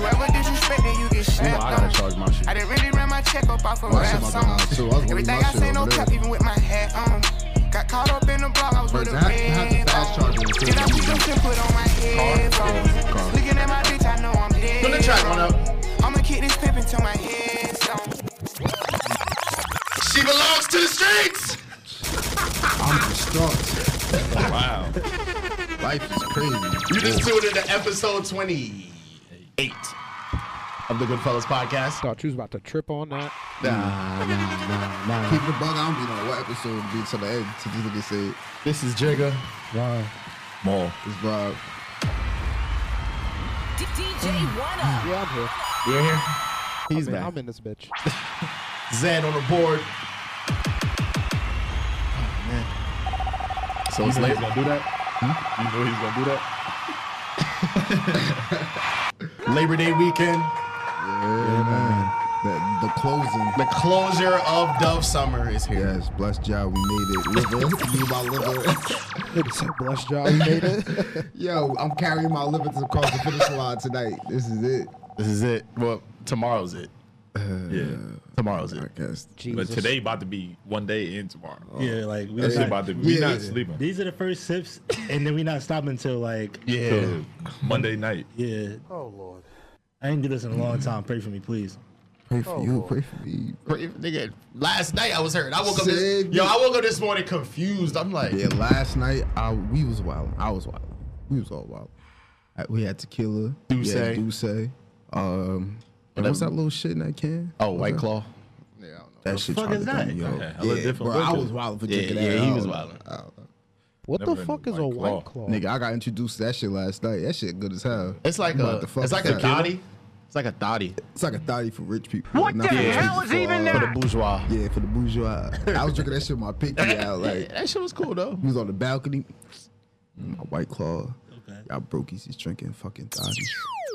You ever disrespect, then you get You know I gotta charge my shit. I didn't really run my check up off of My shit rap about song. house. I was gonna leave Everything I say no cap, even with my hat on. Got caught up in the block, I was But with a have- have the red fast bone. charger instead Then I of picked up put on my headphones. Looking at my bitch, I know I'm dead. Put the track on up. I'ma kick this pimp until my head's on. She belongs to the streets. I'm distraught. Wow. Life is crazy. You just tuned into episode 28 of the Goodfellas podcast. Thought you was about to trip on that. Nah, nah, nah, nah. Keep the bug. I don't be know what episode to be to the end. To these niggas say This is Jigga. Ron, More. it's Rob. DJ mm. Wanna. Yeah, I'm here. We're here. He's I mean, back. I'm in this bitch. Zed on the board. So You it's late. he's gonna do that? Hmm? You know he's gonna do that? Labor Day weekend. Yeah, man. The, the closing. The closure of Dove Summer is here. Yes, blessed job. We made it. Liver. Me, my liver. Said, job, we made it. Yo, I'm carrying my liver to across the finish line tonight. This is it. This is it. Well, tomorrow's it. Yeah. Tomorrow's I it. guess. Jesus. But today about to be one day in tomorrow. Yeah, like we This not, about to we Yeah, not yeah. sleeping. these are the first sips, and then we not stopping until like Yeah. Monday night. yeah. oh, Lord. I ain't do this in a long time. Pray for me, please. Pray for you. Pray for me. Pray, for nigga, last night I was hurt. I woke up this, yo, I woke up this morning confused. I'm like, Yeah, last night I we was wild. I was wild. We was all wild. Uh, We had tequila. Douce. We had Douce. Um, and what's that little shit in that can? oh, What's White that? Claw. That shit fuck tried is that? do me, yo. Okay, hella yeah, different bro, I was wild for Yeah, drinking yeah, that. he was don't wildin'. know. I don't know. What Never the fuck is White a white claw? Nigga, I got introduced to that shit last night. That shit good as hell. It's like I'm a, about to fuck it's like a that. thotty. It's like a thotty It's like a thotty for rich people. What the hell is even there? for the bourgeois. Yeah, for the bourgeois. I was drinking that shit with my pinky out. Like, that shit was cool though. he was on the balcony. My white claw. Okay. Y'all brokies is drinking fucking thotties.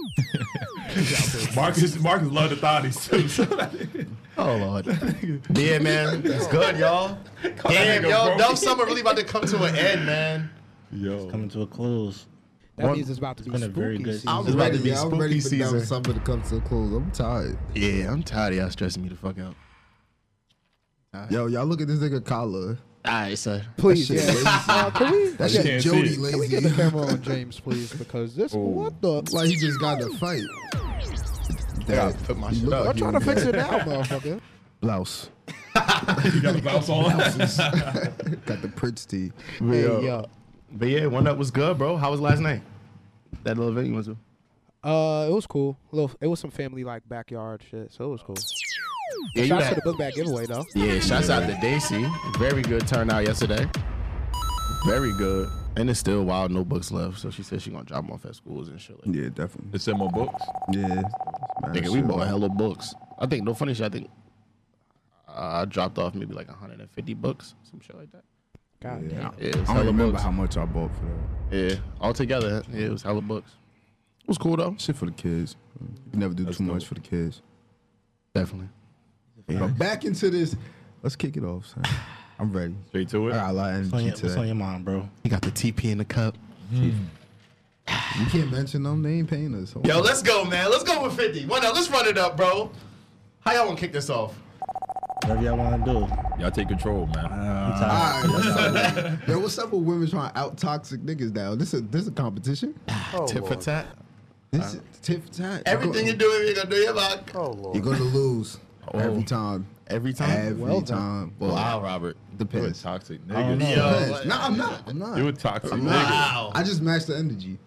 Marcus Marcus love the thotties too. So Oh lord. yeah, man, it's good, y'all. Damn, nigga yo, broke. Dove Summer really about to come to an end, man. Yo. it's Coming to a close. That One- means it's about to be been a spooky very good season. I'm It's about to be yeah, I'm ready for spooky Devil season. Summer to come to a close. I'm tired. Yeah, I'm tired of y'all stressing me the fuck out. Yo, y'all look at this nigga collar. Alright, sir. Please, That shit yeah. lazy. Uh, can we, That yeah, shit can't Jody it. can we get the camera on James, please? Because this, what the? like he just got in a fight. gotta put my shit look up. I'm trying to fix it now, motherfucker. Blouse. You got the bounce on. Got the Prince tee. Hey, yo. yo. But yeah, one up was good, bro. How was last night? That little event you went to? Uh, it was cool. A little, it was some family like backyard shit, so it was cool. Yeah, you Shout out to the book bag giveaway though. Yeah, shouts out to Daisy. Very good turnout yesterday. Very good. And it's still wild, no books left. So she said she gonna drop them off at schools and shit. Like that. Yeah, definitely. To send more books. Yeah. Man, Nigga, we shit, bought man. hella books. I think no funny shit. I think uh, I dropped off maybe like 150 books, some shit like that. God Yeah. damn. Yeah, it was I don't hella remember books. how much I bought for that. Yeah, all together, yeah, it was hella books. It was cool though. Shit for the kids. You can never do That's too much for the kids. Definitely. But back into this. Let's kick it off, son. I'm ready. Straight to I it. got a lot of What's on, energy your, what's on your mind, bro? You got the TP in the cup. Hmm. You can't mention them. They ain't paying us. Yo, let's go, man. Let's go with 50. One up. Let's run it up, bro. How y'all want to kick this off? Whatever y'all want to do. Y'all take control, man. I'm All tired. what's up? Yo, what's up with women trying to out toxic niggas now? This is this a competition. Tit for tat. This is tit for tat. Everything you're you're doing, you're gonna do your luck. you're gonna lose every time. Every time. Every Well time. Well, Wow, Robert. You a depends. toxic I don't nigga. know. Yo, Depends. No, I'm not. I'm not. You a toxic I'm nigga. not. Wow. I just match the energy.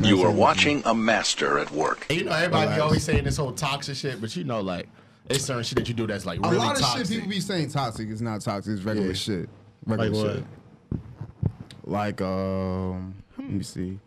You are watching a master at work. And you know, everybody Alright. always saying this whole toxic shit, but you know, like, it's certain shit that you do that's like A lot of toxic. shit people be saying toxic is not toxic. It's regular Yeah. shit. Regular Like what? shit. Like um, let me see.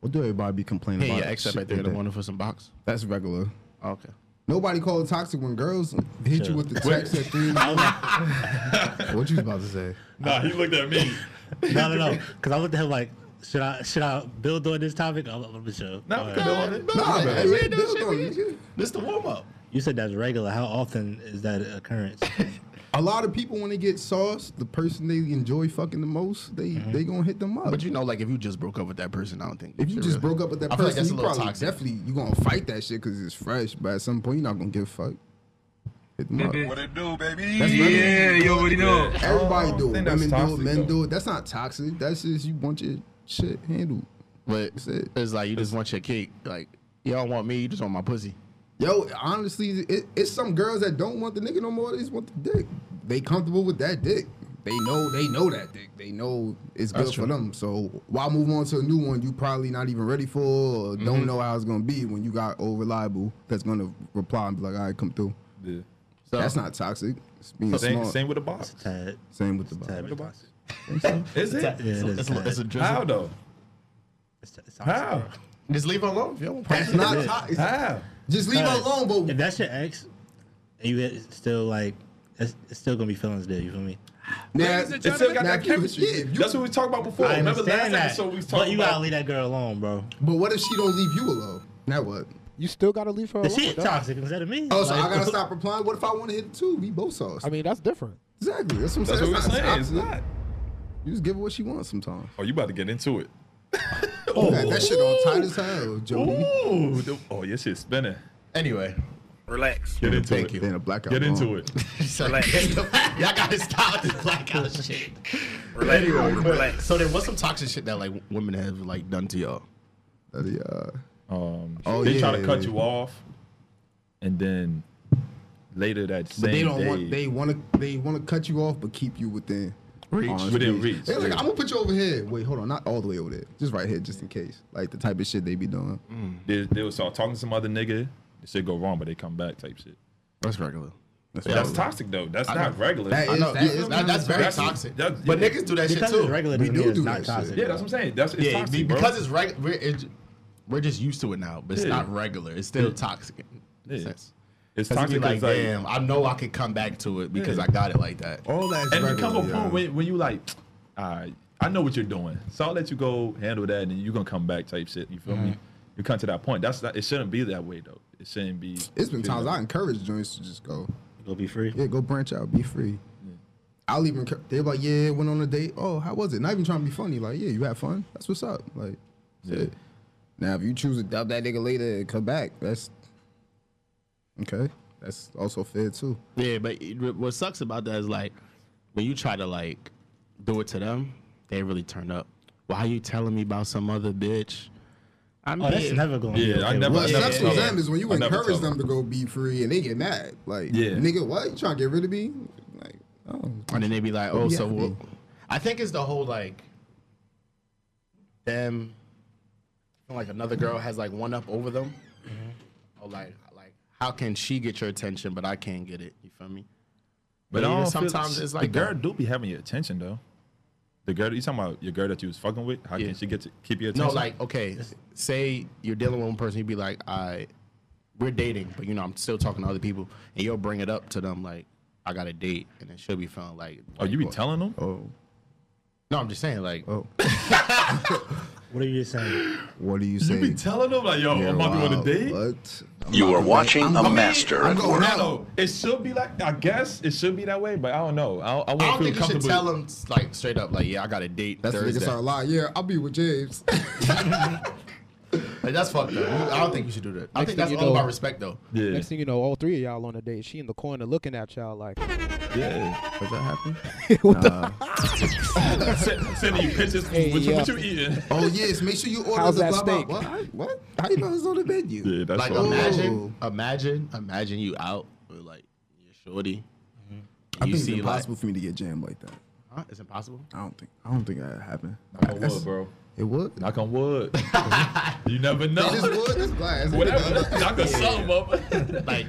What do everybody be complaining Hey, about? your ex up right there in like the that. morning for some box. That's regular. Okay. Nobody called it toxic when girls hit you with the text at three. in the morning. what you was about to say? Nah, he looked at me. no, no, no. Because I looked at him like, should I should I build on this topic? I'm, I'm the show. No, All we right. can build on it. Nah, man, man, we man, ain't doing build shit. on We- it. This the warm up. You said that's regular. How often is that an occurrence? A lot of people when they get sauce, the person they enjoy fucking the most, they Mm-hmm. they gonna hit them up. But you know, like if you just broke up with that person, I don't think. if you just really- broke up with that I feel like person, that's a you little probably toxic. definitely you gonna fight that shit because it's fresh. But at some point, you're not gonna give a fuck. Hit them up. What it do, baby? That's Yeah, you already know. Everybody do it. think that's Women do it. Men though. do it. That's not toxic. That's just you want your shit handled. But it. it's like you just want your cake. Like you don't want me, you just want my pussy. Yo, honestly, it, it's some girls that don't want the nigga no more. They just want the dick. They comfortable with that dick. They know they know that dick. They know it's good for them. So why move on to a new one you probably not even ready for or Mm-hmm. don't know how it's gonna be when you got old reliable that's gonna reply and be like, all right, come through. Yeah. So That's not toxic. It's being Same, smart. same with the box. Same with the tad body. bit toxic. Is it? Yeah, it is. it's, a, tad. it's a drizzle. How though? It's- it's How? Just leave her alone. If you don't want That's pussy. not toxic. How? Just leave her Cause alone, If but that's your ex, and you hit- still like, it's, it's still gonna be feelings there. You feel me? now, It still got now, that you- chemistry. yeah, you- That's what we talked about before. I Remember last that, episode we was but talking you gotta about? leave that girl alone, bro. But what if she don't leave you alone? Now what? You still gotta leave her Is alone. she dog. toxic instead of me? Oh, so Like, I gotta stop replying. What if I want to hit it too? We both sauce. I mean, that's different. exactly. That's what I'm That's saying. what we're It's not saying. It's not. You just give her what she wants sometimes. Oh, you about to get into it. That, that shit on tight as hell, Jody. Ooh. the- Oh, your shit's spinning. Anyway, Relax. Get into Thank it. you. Then a blackout. Get into it. He's y'all gotta stop this blackout shit. Relax. Anyway, Relax. so then, what's some toxic shit that like women have like done to y'all? The, uh, Um, Oh, they try yeah, to cut yeah. you off, and then later that same but they don't day, want. They want to. They want to cut you off, but keep you within Reach. arm's Within reach, They're like, yeah. I'm gonna put you over here. Wait, hold on, not all the way over there, just right here, just in case. Like the type of shit they be doing. Mm. they, they will start talking to some other nigga. The shit go wrong, but they come back type shit. That's regular. That's, That's toxic though. That's I not know. regular. That I know that you- is that- that's very That's- toxic. that's- but yeah. niggas do that shit too. it's regular, We do it's do not that toxic. shit. yeah, that's what I'm saying. That's it's yeah, toxic, be- bro. because it's regular. We're, we're just used to it now, but it's Yeah. not regular. It's still Yeah. toxic. in Yeah. sense. It's Because toxic. be like, 'cause, like, damn, I know I could come back to it because Yeah. I got it like that. all that's and regular. it come a yeah. point when, when you like, all right, I know what you're doing, so I'll let you go handle that, and you're gonna come back type shit. You feel me? Mm-hmm. You come to that point. That's not, it. Shouldn't be that way though. It shouldn't be. It's been times I encourage joints to just go. Go be free. Yeah, go branch out, be free. I'll even. encour- They're like, yeah, went on a date. Oh, how was it? Not even trying to be funny. Like, yeah, you had fun. That's what's up. Like, that's Yeah. it. Now, if you choose to doubt that nigga later and come back, that's okay. That's also fair too. Yeah, but it- what sucks about that is like when you try to like do it to them, they really turn up. Why are you telling me about some other bitch? I mean, Oh, that's never going. to Yeah, be I okay never- What with I me. never sucks tell with them. them is when you I encourage tell them to go be free and they get mad. Like, Yeah. nigga, what? You trying to get rid of me? Like, oh, and then they be like, oh, be so happy. what? I think it's the whole like them, like another girl has like one up over them, mm-hmm. or like like how can she get your attention but I can't get it? You feel me? But But I even don't feel- sometimes it's like the girl that. do be having your attention though. The girl you talking about your girl that you was fucking with? How Yeah. can she get to keep your attention? No, like okay, say you're dealing with one person, you'd be like, I, we're dating, but you know I'm still talking to other people, and you'll bring it up to them like, I got a date, and then she'll be feeling like, oh, you be telling them? oh, No, I'm just saying like, oh. What are you saying? What are you saying? You be telling them like, yo, Yeah, I'm about to go on a date. What? I'm You about are to- watching I'm a going- master I'm at going work. out. No, it should be like I guess it should be that way, but I don't know. I, I I won't don't feel think you should comfortable. tell them like straight up like, yeah, I got a date That's the nigga Thursday. start lying. Yeah, I'll be with James. Like that's fucked up. I don't think you should do that. I Next think thing that's you all know- about respect though. yeah, Next thing you know, all three of y'all on a date. She in the corner looking at y'all like, yeah. Does that happen? what the? Send- Sending you pictures. Hey, what, you, what you eating? Oh yes, make sure you order How's the that blah, blah, steak? blah. What? What? How you know it's on the menu? Yeah, that's Like what I'm- oh. imagine, imagine, imagine you out with like your shorty. I You think it's see like, impossible for me to get jammed like that. huh? It's impossible. I don't think. I don't think that happened. Knock on wood, bro. It would. Knock on wood. you never know. It is wood. It's glass. Whatever. Knock on something up. like,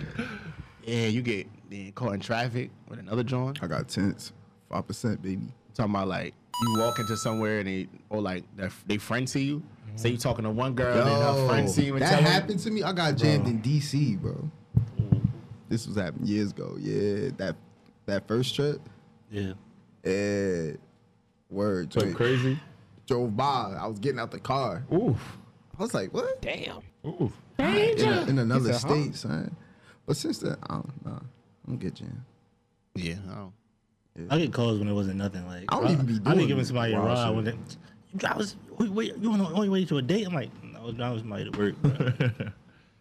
yeah, you get then caught in traffic with another John. I got tents. Five percent, baby. Talking about like you walk into somewhere and they or like their, they friend see you. Say you talking to one girl and her friend see you and that tell her- happened to me. I got jammed in DC, bro. This was happening years ago. Yeah, that that first trip. Yeah. Eh, word. So crazy. Drove by. I was getting out the car. Oof. I was like, what? Damn. Oof. In, a- in another said, huh? state, son. But since then, I don't know. I don't get jammed. Yeah, I don't. I get calls when it wasn't nothing. Like I don't even be doing. I be giving somebody a ride shit. when it, I was wait, wait, you on the only way to a date? I'm like, no, I was driving somebody to work. bro.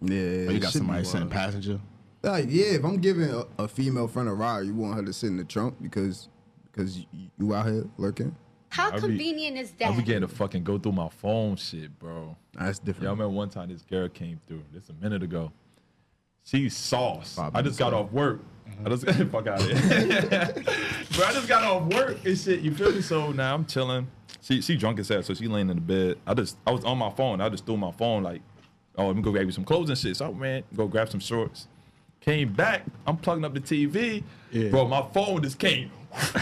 Yeah, But you got somebody sitting passenger. Like, yeah, if I'm giving a, a female friend a ride, you want her to sit in the trunk because because you, you out here lurking. How I be- convenient is that? I that? began to fucking go through my phone shit, bro. That's Yeah, I different. remember one time this girl came through. This a minute ago. She's sauce. Five I just got ago. off work. Mm-hmm. I just fuck out of here. but I just got off work and shit. You feel me? So now I'm chilling. She she drunk as hell, so she laying in the bed. I just I was on my phone. I just threw my phone like, oh, let me go grab you some clothes and shit. So I ran, go grab some shorts. Came back. I'm plugging up the TV. Bro, my phone just came.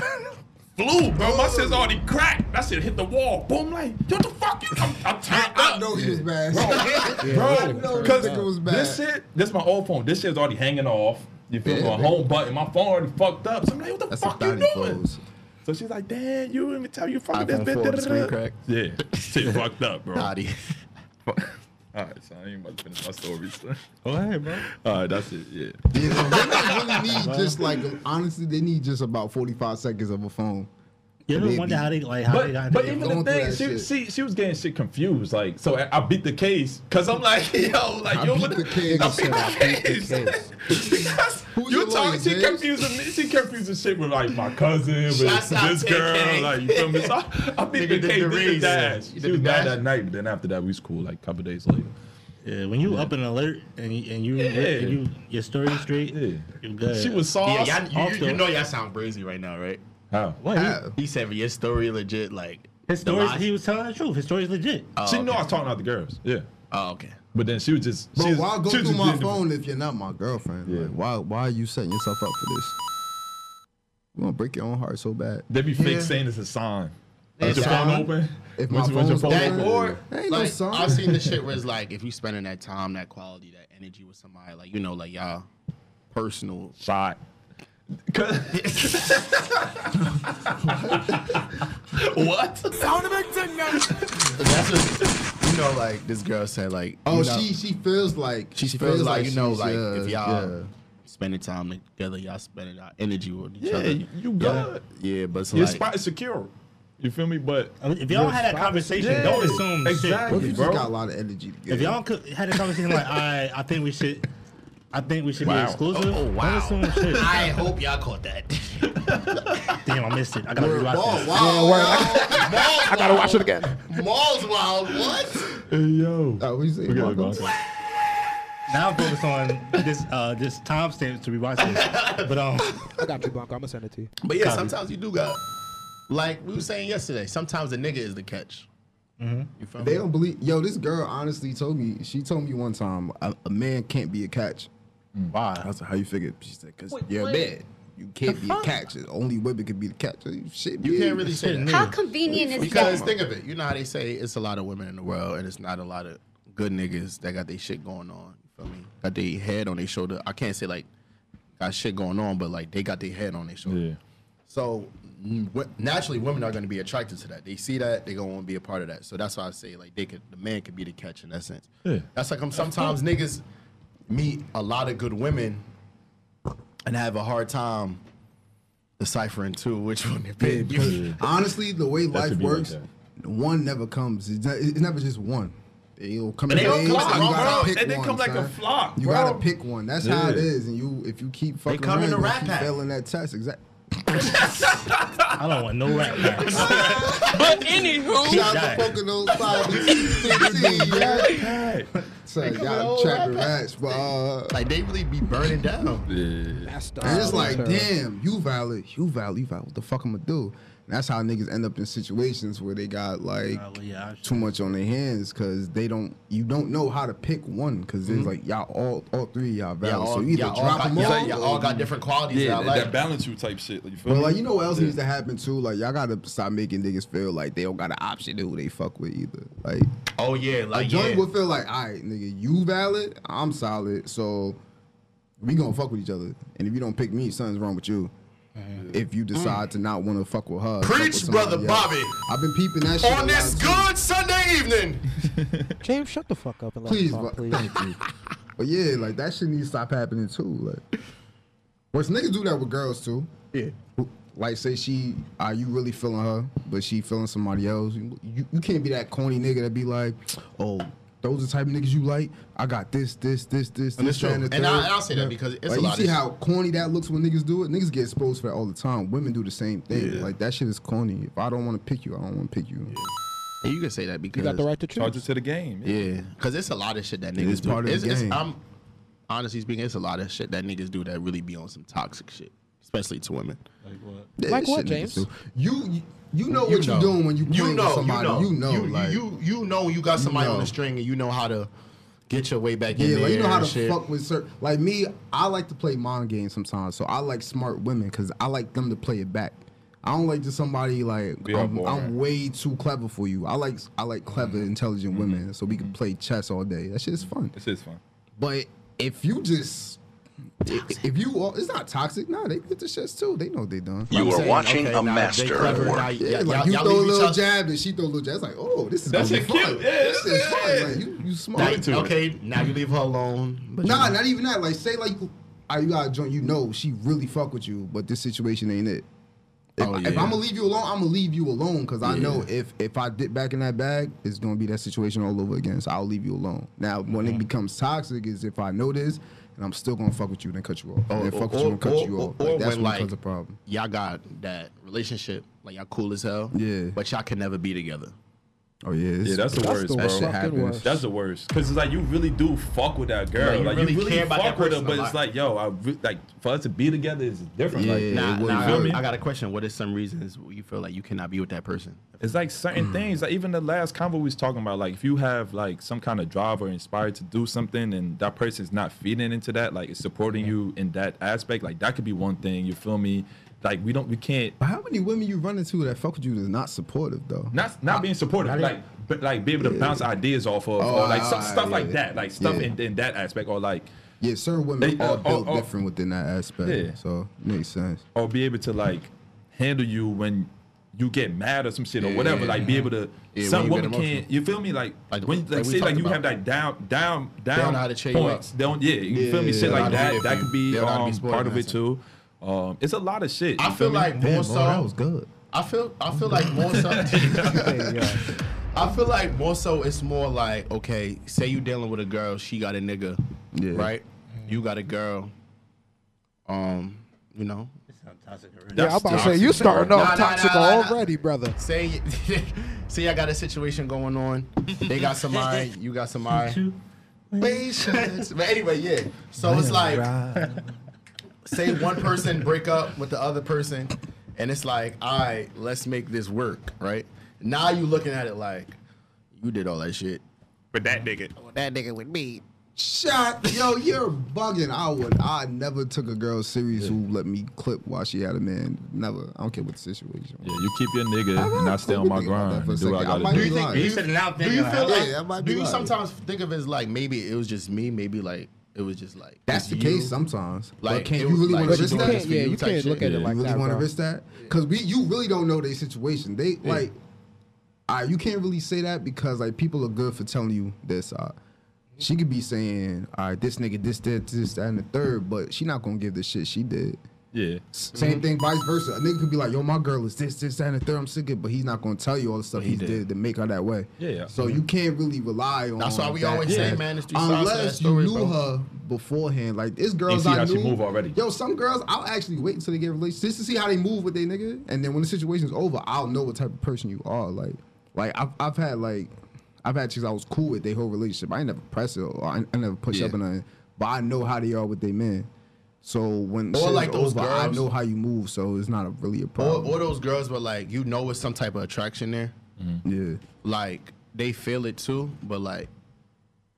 Flew, bro. My shit's already cracked. That shit hit the wall. Boom, like, what the fuck? You? I'm, I'm turned I up. know he was bad. Bro, know because this nigga was bad. this shit, this my old phone. This shit's already hanging off. You feel me? Yeah, My baby. home button. My phone already fucked up. So I'm like, what the That's fuck you doing? clothes. So she's like, damn, you didn't even tell you fucking this iPhone bit. 4, the da-da-da." crack. Yeah, shit fucked up, bro. All Naughty. right, so I ain't about to finish my story. son. Go ahead, bro. All right, that's it. Yeah. Yeah, women really need just like honestly, they need just about 45 seconds of a phone. You ever Baby. wonder how they like how they But, got but there? even Going the through thing, that she, shit. she she was getting shit confused. Like, so I, I beat the case because I'm like, yo, like I yo, beat what the case. I beat the case. because Who's you your lawyer, talking, she James? confusing me. She confusing shit with like my cousin, with Shouts out this girl. K. Like, you feel me? So I, I beat the case, the did the reason. dash. Did She was mad that night, but then after that, we was cool. Like a couple days later. Yeah, when you up and alert and you, and you, Yeah. and you your story straight, Yeah. you good. She was sauce. Yeah, y'all, you, you, you know y'all sound crazy right now, right? How? What, he- How? He said your story legit, like his the stories, lies- he was telling the truth. His story's legit. Oh, she okay. knew I was talking about the girls. Yeah. Oh, okay. But then she was just. Bro, she was, why go she was through just my being- phone if you're not my girlfriend? Yeah. Like, why why are you setting yourself up for this? You wanna break your own heart so bad. They be fake Yeah. saying it's a sign. Yeah, Is your sign. phone open? If my when's your phone's phone open- That open? or Ain't no like sign. I've seen the shit where it's like if you spending that time, that quality, that energy with somebody, like you know, like y'all personal. Shot. What? Sound of That's what, you know, like this girl said, like Oh, you know, she she feels like she, feels, like, you know, like uh, if y'all yeah. spending time together, y'all spending y'all energy with each Yeah, other. you you good. yeah, but it's Your like spot is secure. You feel me? But I mean, if y'all had that conversation, Yeah, don't assume exactly. What if you bro. just got a lot of energy together? If y'all could, had a conversation like, I, I think we should, I think we should be exclusive. Oh, wow. Don't shit. I hope y'all caught that. Damn, I missed it. I gotta rewatch ball, this. wow, I gotta watch it again. Mall's wild. What? Hey, yo. Oh, what you? We gotta go. Now I'm focused on this, uh, this timestamp to rewatch this. But um, I got you, Blanco. I'm gonna send it to you. But yeah, Copy. sometimes you do got, like we were saying yesterday. Sometimes the nigga is the catch. You feel They me? don't believe. Yo, this girl honestly told me. She told me one time a, a man can't be a catch. Why? I was like, how you figure? She said, because you're a man. You can't be a catcher. Only women can be the catch. Shit, You can't really say that. How convenient is that? Because think of it, you know how they say it's a lot of women in the world, and it's not a lot of good niggas that got their shit going on. You feel me? Got their head on their shoulder. I can't say like got shit going on, but like they got their head on their shoulder. Yeah. So mm, naturally, women are going to be attracted to that. They see that, they going to want to be a part of that. So that's why I say like they could, the man could be the catch in that sense. Yeah. That's like I'm sometimes niggas meet a lot of good women and have a hard time deciphering too which one they pick. Because honestly, the way life should be like works, one never comes. It's, not, it's never just one. They'll come And they don't come and the wrong- pick they- they one, come like a son. flock, You bro. gotta pick one. That's how it is. And you, if you keep fucking they come in around, the rat pack. failing that test. Exactly. I don't want no rap packs. But anywho, Shout out that. to Poconos 5 yeah. So y'all trapping rats, but uh, like they really be burning down. Yeah. That's the And it's like, damn, you valid, you valid, you valid. What the fuck I'm gonna do? And that's how niggas end up in situations where they got like Uh, yeah, I- too much on their hands because they don't, you don't know how to pick one because it's like y'all all, all three y'all valid. Y'all so you either y'all all drop got, them y'all, y'all all got different qualities. Yeah, that like. that balance you type shit. Like, you feel But me? like you know what else Yeah. needs to happen too? Like y'all gotta stop making niggas feel like they don't got an option to who they fuck with either. Like oh yeah, a like joint yeah. would feel like, all right, nigga, you valid, I'm solid, so we gonna fuck with each other. And if you don't pick me, something's wrong with you. Mm-hmm. If you decide mm. to not want to fuck with her, fuck with Preach, brother else. Bobby. I've been peeping that shit on lot, this too. good Sunday evening. James, shut the fuck up and let Please, me talk, please. thank you. But yeah, like that shit needs to stop happening too. Like, which niggas do that with girls too. Yeah. Like say she, are you really feeling her, but she feeling somebody else? You, you can't be that corny nigga that be like, oh, those are the type of niggas you like. I got this, this, this, this, And this, it's true. that, and, And I, and I'll say that because it's like, a lot You see of how corny that looks when niggas do it. Niggas get exposed for that all the time. Women do the same thing. Yeah. Like that shit is corny. If I don't want to pick you, I don't want to pick you. And you can say that because You got the right to Charge choose. it to the game. Yeah, because it's a lot of shit that niggas is do. part of the It's- it's- game. I'm honestly speaking, it's a lot of shit that niggas do that really be on some toxic shit, especially to women. Yeah, Like what, shit niggas James? You you, you know what you're doing when you playing with somebody. You know, you, like you you know you got somebody on know. the string and you know how to get your way back in Yeah, there. like you know how to shit. fuck with certain. Like me, I like to play mind games sometimes. So I like smart women because I like them to play it back. I don't like just somebody like I'm. I'm way too clever for you. I like I like clever, intelligent Mm-hmm. women, so we can play chess all day. That shit is fun. This is fun. But if you just i- if you all, it's not toxic. Nah, they get the shits too. They know what they done. You I'm are saying, watching okay, a now master clever, at work. now Yeah, y'all- like y'all- you y'all throw a little other- jab and she throw a little jab. It's like, oh, this is That gonna be shit fun. cute. Yeah, this is yeah. fun. Like you, you smart. Like, okay, now you leave her alone. But Nah, you, not even that. Like, say like, ah, you got a joint. You know, she really fuck with you, but this situation ain't it. If, Oh, if. I'm gonna leave you alone, I'm gonna leave you alone because I know if if I dip back in that bag, it's gonna be that situation all over again. So I'll leave you alone. Now, when Mm-hmm. it becomes toxic, is if I know this and I'm still gonna fuck with you, and then cut you off. Or- then fuck with or- you and cut or- you off. or Like, that's when, like, becomes a problem. y'all got that relationship, like y'all cool as hell. Yeah. But y'all can never be together. Oh yeah, it's- Yeah, that's the That's worst, the bro. that shit happens. That's the worst. Cause it's like you really do fuck with that girl. Like, you Like, really you really care about fuck that with her, but it's like, yo, I re- like for us to be together is different. Yeah, like, it Now, wouldn't now, feel I, me? I got a question. What is some reasons you feel like you cannot be with that person? It's like certain mm. things. Like even the last convo we was talking about. Like if you have like some kind of drive or inspired to do something, and that person's not feeding into that, like it's supporting you in that aspect. Like that could be one thing. You feel me? Like we don't, we can't. But how many women you run into that fuck with you that's not supportive though? Not not being supportive, Not like but like be able to bounce ideas off of, Oh, or like some ah, stuff like yeah. that, like stuff Yeah. in, in that aspect, or like Yeah, certain women They- are uh, built oh, oh. different within that aspect. Yeah. So makes sense. or be able to like handle you when you get mad or some shit or whatever. yeah, like be able to. Yeah, some when you get women can't. You feel me? Like, Like- when like like, we say like talked you have that down down down know how to cheer points. up. Don't yeah. You Yeah, feel me? yeah, Shit like Know how to that. That could be They know how to be um, spoiled part of it too. Um, it's a lot of shit. I you feel me? like more Damn, so. bro, that was good. I feel I feel like more so. I feel like more so it's more like okay, say you dealing with a girl, she got a nigga, Yeah. right? You got a girl, um, you know. Toxic Yeah, I'm about to say you starting off nah, toxic nah, nah, nah. already, brother. Say, say I got a situation going on. They got some somebody, you got somebody. Patience. But anyway, yeah. So it's like, say one person break up with the other person, and it's like, all right, let's make this work, right? Now you looking at it like, you did all that shit. But that nigga. That nigga with me. Shut, yo, you're bugging. I would, I never took a girl serious who let me clip while she had a man. Never. I don't care what the situation. was. Yeah, you keep your nigga and I stay on my Think about that grind. for a and Do what I gotta do. be you think- do You said now Do you like, feel Yeah, like? that might do be you right. sometimes think of it as like maybe it was just me? Maybe like it was just like That's the you? case sometimes. Like, Like, can you really like want to risk that? Yeah, you you can't shit. look at it you like really that, want to risk that? Because we, you really don't know their situation. They like, uh, you can't really say that because like people are good for telling you this. Uh, she could be saying, all right, this nigga, this, this, this, that, and the third, but she not gonna give the shit she did. Yeah. S- Same mm-hmm. thing, vice versa. A nigga could be like, yo, my girl is this, this, that, and the third. I'm sick of it, but he's not gonna tell you all the stuff He he, did. did. to make her that way. Yeah, yeah. So you mm-hmm. can't really rely on. That's why we that always say, aspect. man, there's three sides to that unless story, you knew bro. her beforehand. Like this girls see I how knew. move already. Yo, some girls I'll actually wait until they get a relationship just to see how they move with their nigga, and then when the situation's over, I'll know what type of person you are. Like, like I've I've had like. I've had chicks I was cool with their whole relationship. I ain't never press it or I, I never push Yeah. up on nothing. But I know how they are with their men. So when Or like those over, I know how you move. So it's not a, really a problem. or those girls but like, you know, it's some type of attraction there. Mm-hmm. yeah. Like they feel it too, but like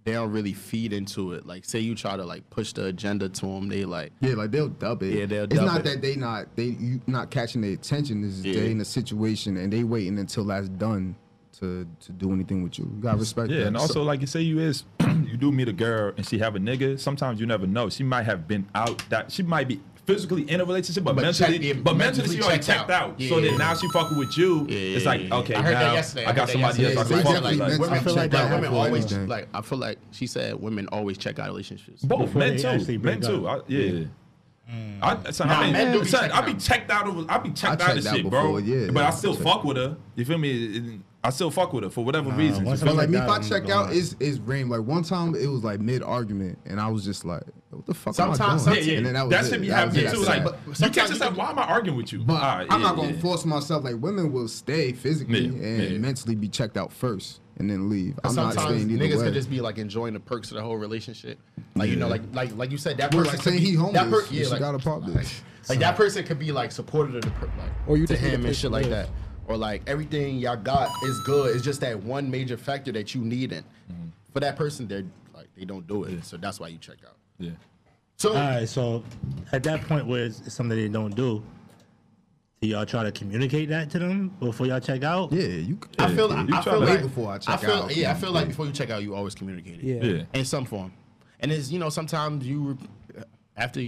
they don't really feed into it. Like, say you try to like push the agenda to them, they like, Yeah, like they'll dub it. Yeah, they'll It's dub not it. that they not they you not catching their attention. Is Yeah. they in a situation and they waiting until that's done to to do anything with you. You gotta respect Yeah, that. and also like you say you is you do meet a girl and she have a nigga. Sometimes you never know. She might have been out that she might be physically in a relationship, but, But mentally, check- yeah, but mentally, mentally she already checked checked out. out. Yeah, so yeah, then now she fucking with you. yeah, it's like okay, I heard now that yesterday. I I got heard that somebody else I can fuck with. Like, mentally women, feel like that women always anything. like. I feel like she said women always check out relationships. both Before men too, men too. up. I, yeah. Mm. I, son, Nah, I, men do be son, checking I be checked out of I be checked I out of checked out shit, bro. yeah, but yeah, I still fuck with her. You feel me? It- I still fuck with her for whatever Nah, reason. once But I like me, if I check out, it's it's rain. Like one time, it was like mid argument, and I was just like, "What the fuck Sometimes- am I doing?" yeah, yeah. And then that was that it. should be That was happening too. That's Like, but you sometimes catch you yourself. can- Why am I arguing with you? But Alright, I'm yeah, not gonna yeah. force myself. Like women will stay physically Yeah, and yeah. mentally be checked out first, and then leave. I'm not Sometimes staying either niggas way. could just be like enjoying the perks of the whole relationship. Like you know, like like like you said, that person like could saying be he homeless, That per- yeah, should like, got a problem. like, like that person could be like supportive of the per- like Or you to just him and shit like that. Or like everything y'all got is good. It's just that one major factor that you need it. Mm-hmm. For that person, they're like they don't do it, so that's why you check out. Yeah. So All right, so at that point where it's, it's something they don't do, do y'all try to communicate that to them before y'all check out? Yeah, you. c- I feel yeah, I, you I try feel like before I check I feel, out. Yeah, I feel like before you check out, you always communicate it. Yeah. Yeah. in some form. And it's you know sometimes you re- after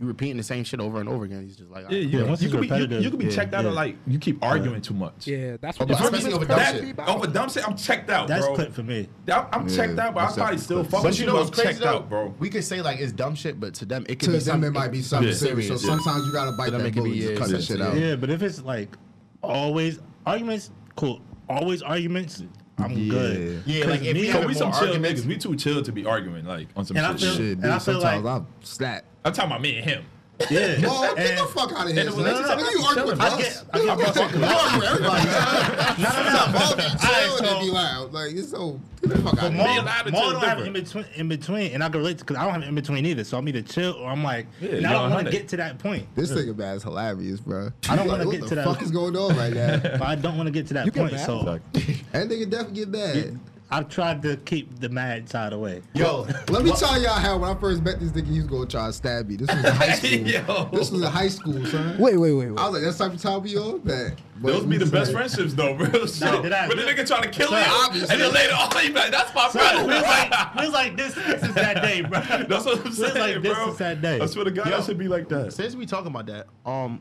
you repeating the same shit over and over again, he's just like Yeah, "Alright, yeah. once you it's could be you, repetitive, you could be yeah, checked out of like you keep arguing too much. Yeah, that's But what the especially argument's over dumb supposed shit. That, about. over dumb shit, I'm checked out, That's bro. clip for me. I'm, I'm Yeah, checked out, but I that's probably still clip. fuck But with you you. know what's crazy checked though? out, bro. We could say like it's dumb shit, but to them it could To be them, something. it might be something Yeah. serious. So Yeah. sometimes you gotta bite them that bullet, be, just cut that shit out. Yeah, but if it's like always arguments, cool. Always arguments, I'm Yeah. good. Yeah, like if me- we So we some more chill niggas. We too chill to be arguing like on some And I shit. feel- Shit, And dude. I feel Sometimes like- I'm slap. I'm talking about me and him. Yeah. Oh, get the fuck out of here, and the son. relationship- Nigga, you argue with I us. get- I You get- argue with everybody. You argue with everybody. No, no, no. All be chill and so- then be loud. Like it's so. Get the fuck out But of more, here. Being more chill don't have in between, in between, and I can relate because I don't have in between either. So I'm either chill or I'm like, Yeah, and I don't don't want to get to that point. This nigga man is hilarious, bro. I don't Like, wanna get to that- What the fuck is going on right now? But I don't want to get to that You get point. mad? So That nigga definitely get mad. I've tried to keep the mad side away. yo, Let me tell y'all how when I first met this nigga, he was gonna try to stab me. This was in high school. Yo. This was in high school, son. Wait, wait, wait, wait. I was like, that's type of time we on that. Those be the best friendships though, bro. So, did I- when the nigga trying to kill Son, you, obviously. and then later on, you be like, "That's my Son, we was brother." like, we was like this, this is that day, bro. That's what I'm saying, like, this bro. is that day. I swear to God, Yo. that should be like that. since we talking about that, um,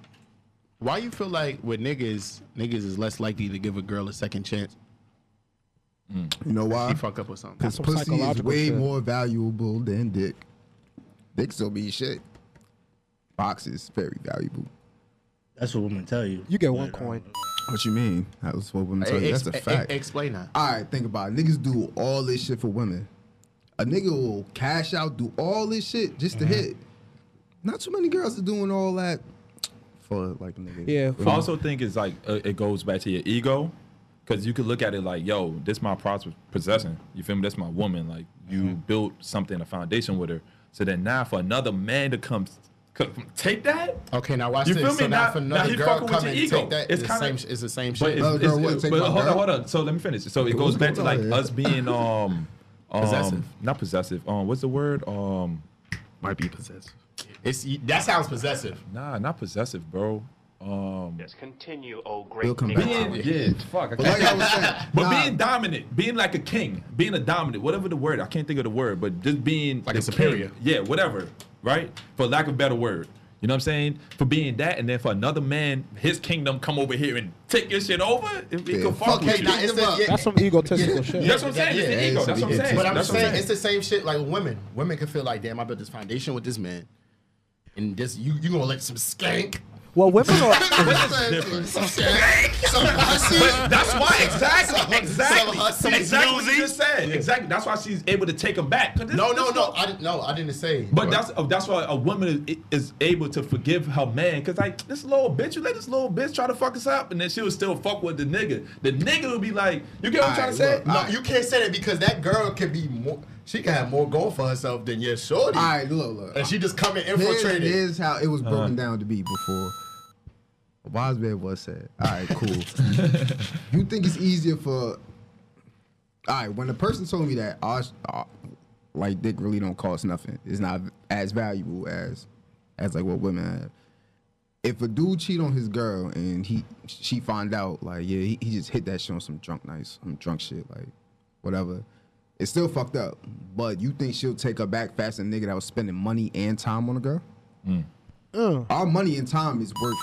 why you feel like with niggas, niggas is less likely to give a girl a second chance? You know why? She fuck up with something. Because pussy is way shit. more valuable than dick. Dick still be shit. Box is very valuable. That's what women tell you. You get one coin. What you mean? That was what women tell you. That's a fact. explain that. All right, think about it. Niggas do all this shit for women. A nigga will cash out, do all this shit just to hit. Not too many girls are doing all that for like a nigga. Yeah. I also think it's like uh, it goes back to your ego, because you could look at it like, yo, this my possession. You feel me? That's my woman. Like you built something, a foundation with her. So then now for another man to come, take that, Okay, now watch You this. feel so me? now Now- now another he girl fucking with come your and ego. take that, It's kinda- same. It's the same But shit. it's, it's- it's- but hold on, hold on. So let me finish. So it goes back to like us being um, um Possessive. not possessive. Um, what's the word? Um, Might be possessive. It's that sounds possessive. nah, not possessive, bro. Um, Yes, continue, oh We'll great come back being, yeah, fuck. I But like I was saying, But nah, being dominant, being like a king, being a dominant, whatever the word, I can't think of the word, but just being Like a superior. king. yeah, whatever, right? For lack of a better word, you know what I'm saying? For being that, and then for another man, his kingdom come over here and take your shit over, if he Yeah, can fuck fuck with it, you. nah, it's the- That's some egotistical shit. That's what I'm saying. It's ego. That's what I'm saying. But I'm That's what saying it's the same shit like women. Women can feel like, damn, I built this foundation with this man, and this you you gonna let some skank. Well, women are. Some skank. But that's why exactly, Some- exactly, some- some exactly what you just said. Exactly. That's why she's able to take him back. 'Cause this- No, no, this no. stuff- I didn't. No, I didn't say. But that's uh, that's why a woman is, is able to forgive her man, cause like this little bitch, you let this little bitch try to fuck us up, and then she would still fuck with the nigga. The nigga would be like, you get what I'm trying to say? Alright, no, Alright. you can't say that because that girl can be more. She can have more going for herself than your shorty, All right, look, look. and she just come and Here's, infiltrate it. here's how it was Uh-huh. broken down to be before. A wise man was said. All right, cool. you think it's easier for? All right, when a person told me that, uh, uh, like dick really don't cost nothing. It's not as valuable as, as like what women have. If a dude cheat on his girl and he she find out like yeah he, he just hit that shit on some drunk nights some drunk shit like whatever it's still fucked up but you think she'll take her back faster than nigga that was spending money and time on a girl Uh, our money and time is worth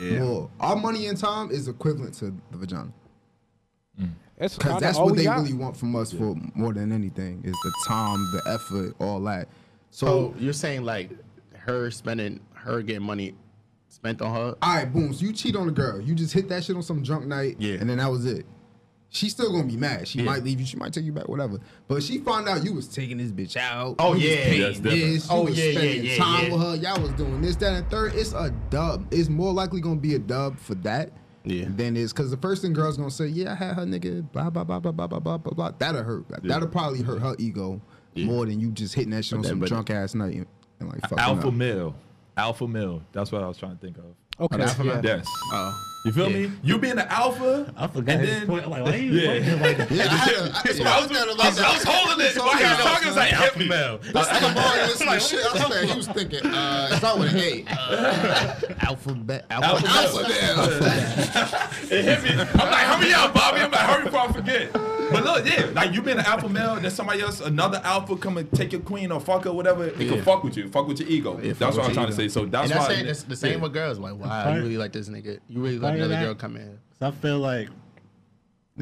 Yeah. more. Our money and time is equivalent to the vagina. it's Because kinda that's what they got. really want from us for more than anything is the time, the effort, all that. So, So you're saying like her spending her getting money spent on her. All right, boom. So you cheat on a girl. You just hit that shit on some drunk night. Yeah. And then that was it. She's still gonna be mad. She yeah. might leave you. She might take you back. Whatever. But she found out you was taking this bitch out. Oh you yeah, was this. oh was yeah, spending yeah, yeah, time with her. Y'all was doing this, that, and third. It's a dub. It's more likely gonna be a dub for that. Yeah. Than is because the first thing girls gonna say, yeah, I had her nigga. Blah blah blah blah blah blah blah blah. That'll hurt. That'll probably hurt her ego more than you just hitting that shit on some drunk ass night and, and like alpha up. male, alpha male. That's what I was trying to think of. Okay. Alpha yeah. Yes. Uh-oh. You feel Yeah. me? You being an alpha. I forgot and his then- point. Like, why you Yeah. yeah. like that? Yeah, I had a, I, I was, yeah, I was kinda I was, I was holding it. While he was talking, it's like alpha male. This nigga Mario listening to shit. I swear he was thinking, uh, it's not with an A. Uh, alphabet. Alpha, Alphabet. It hit me. I'm like, hurry up, Bobby. I'm like, hurry before I forget. But look, yeah, like you being an alpha male, then somebody else, another alpha, come and take your queen or fuck her, whatever. It Yeah. can fuck with you, fuck with your ego. Yeah, that's what I'm your trying to say. So that's and that's why saying the same yeah. with girls. Like, wow, you really like this nigga. You really let part of another that- girl come in. So I feel like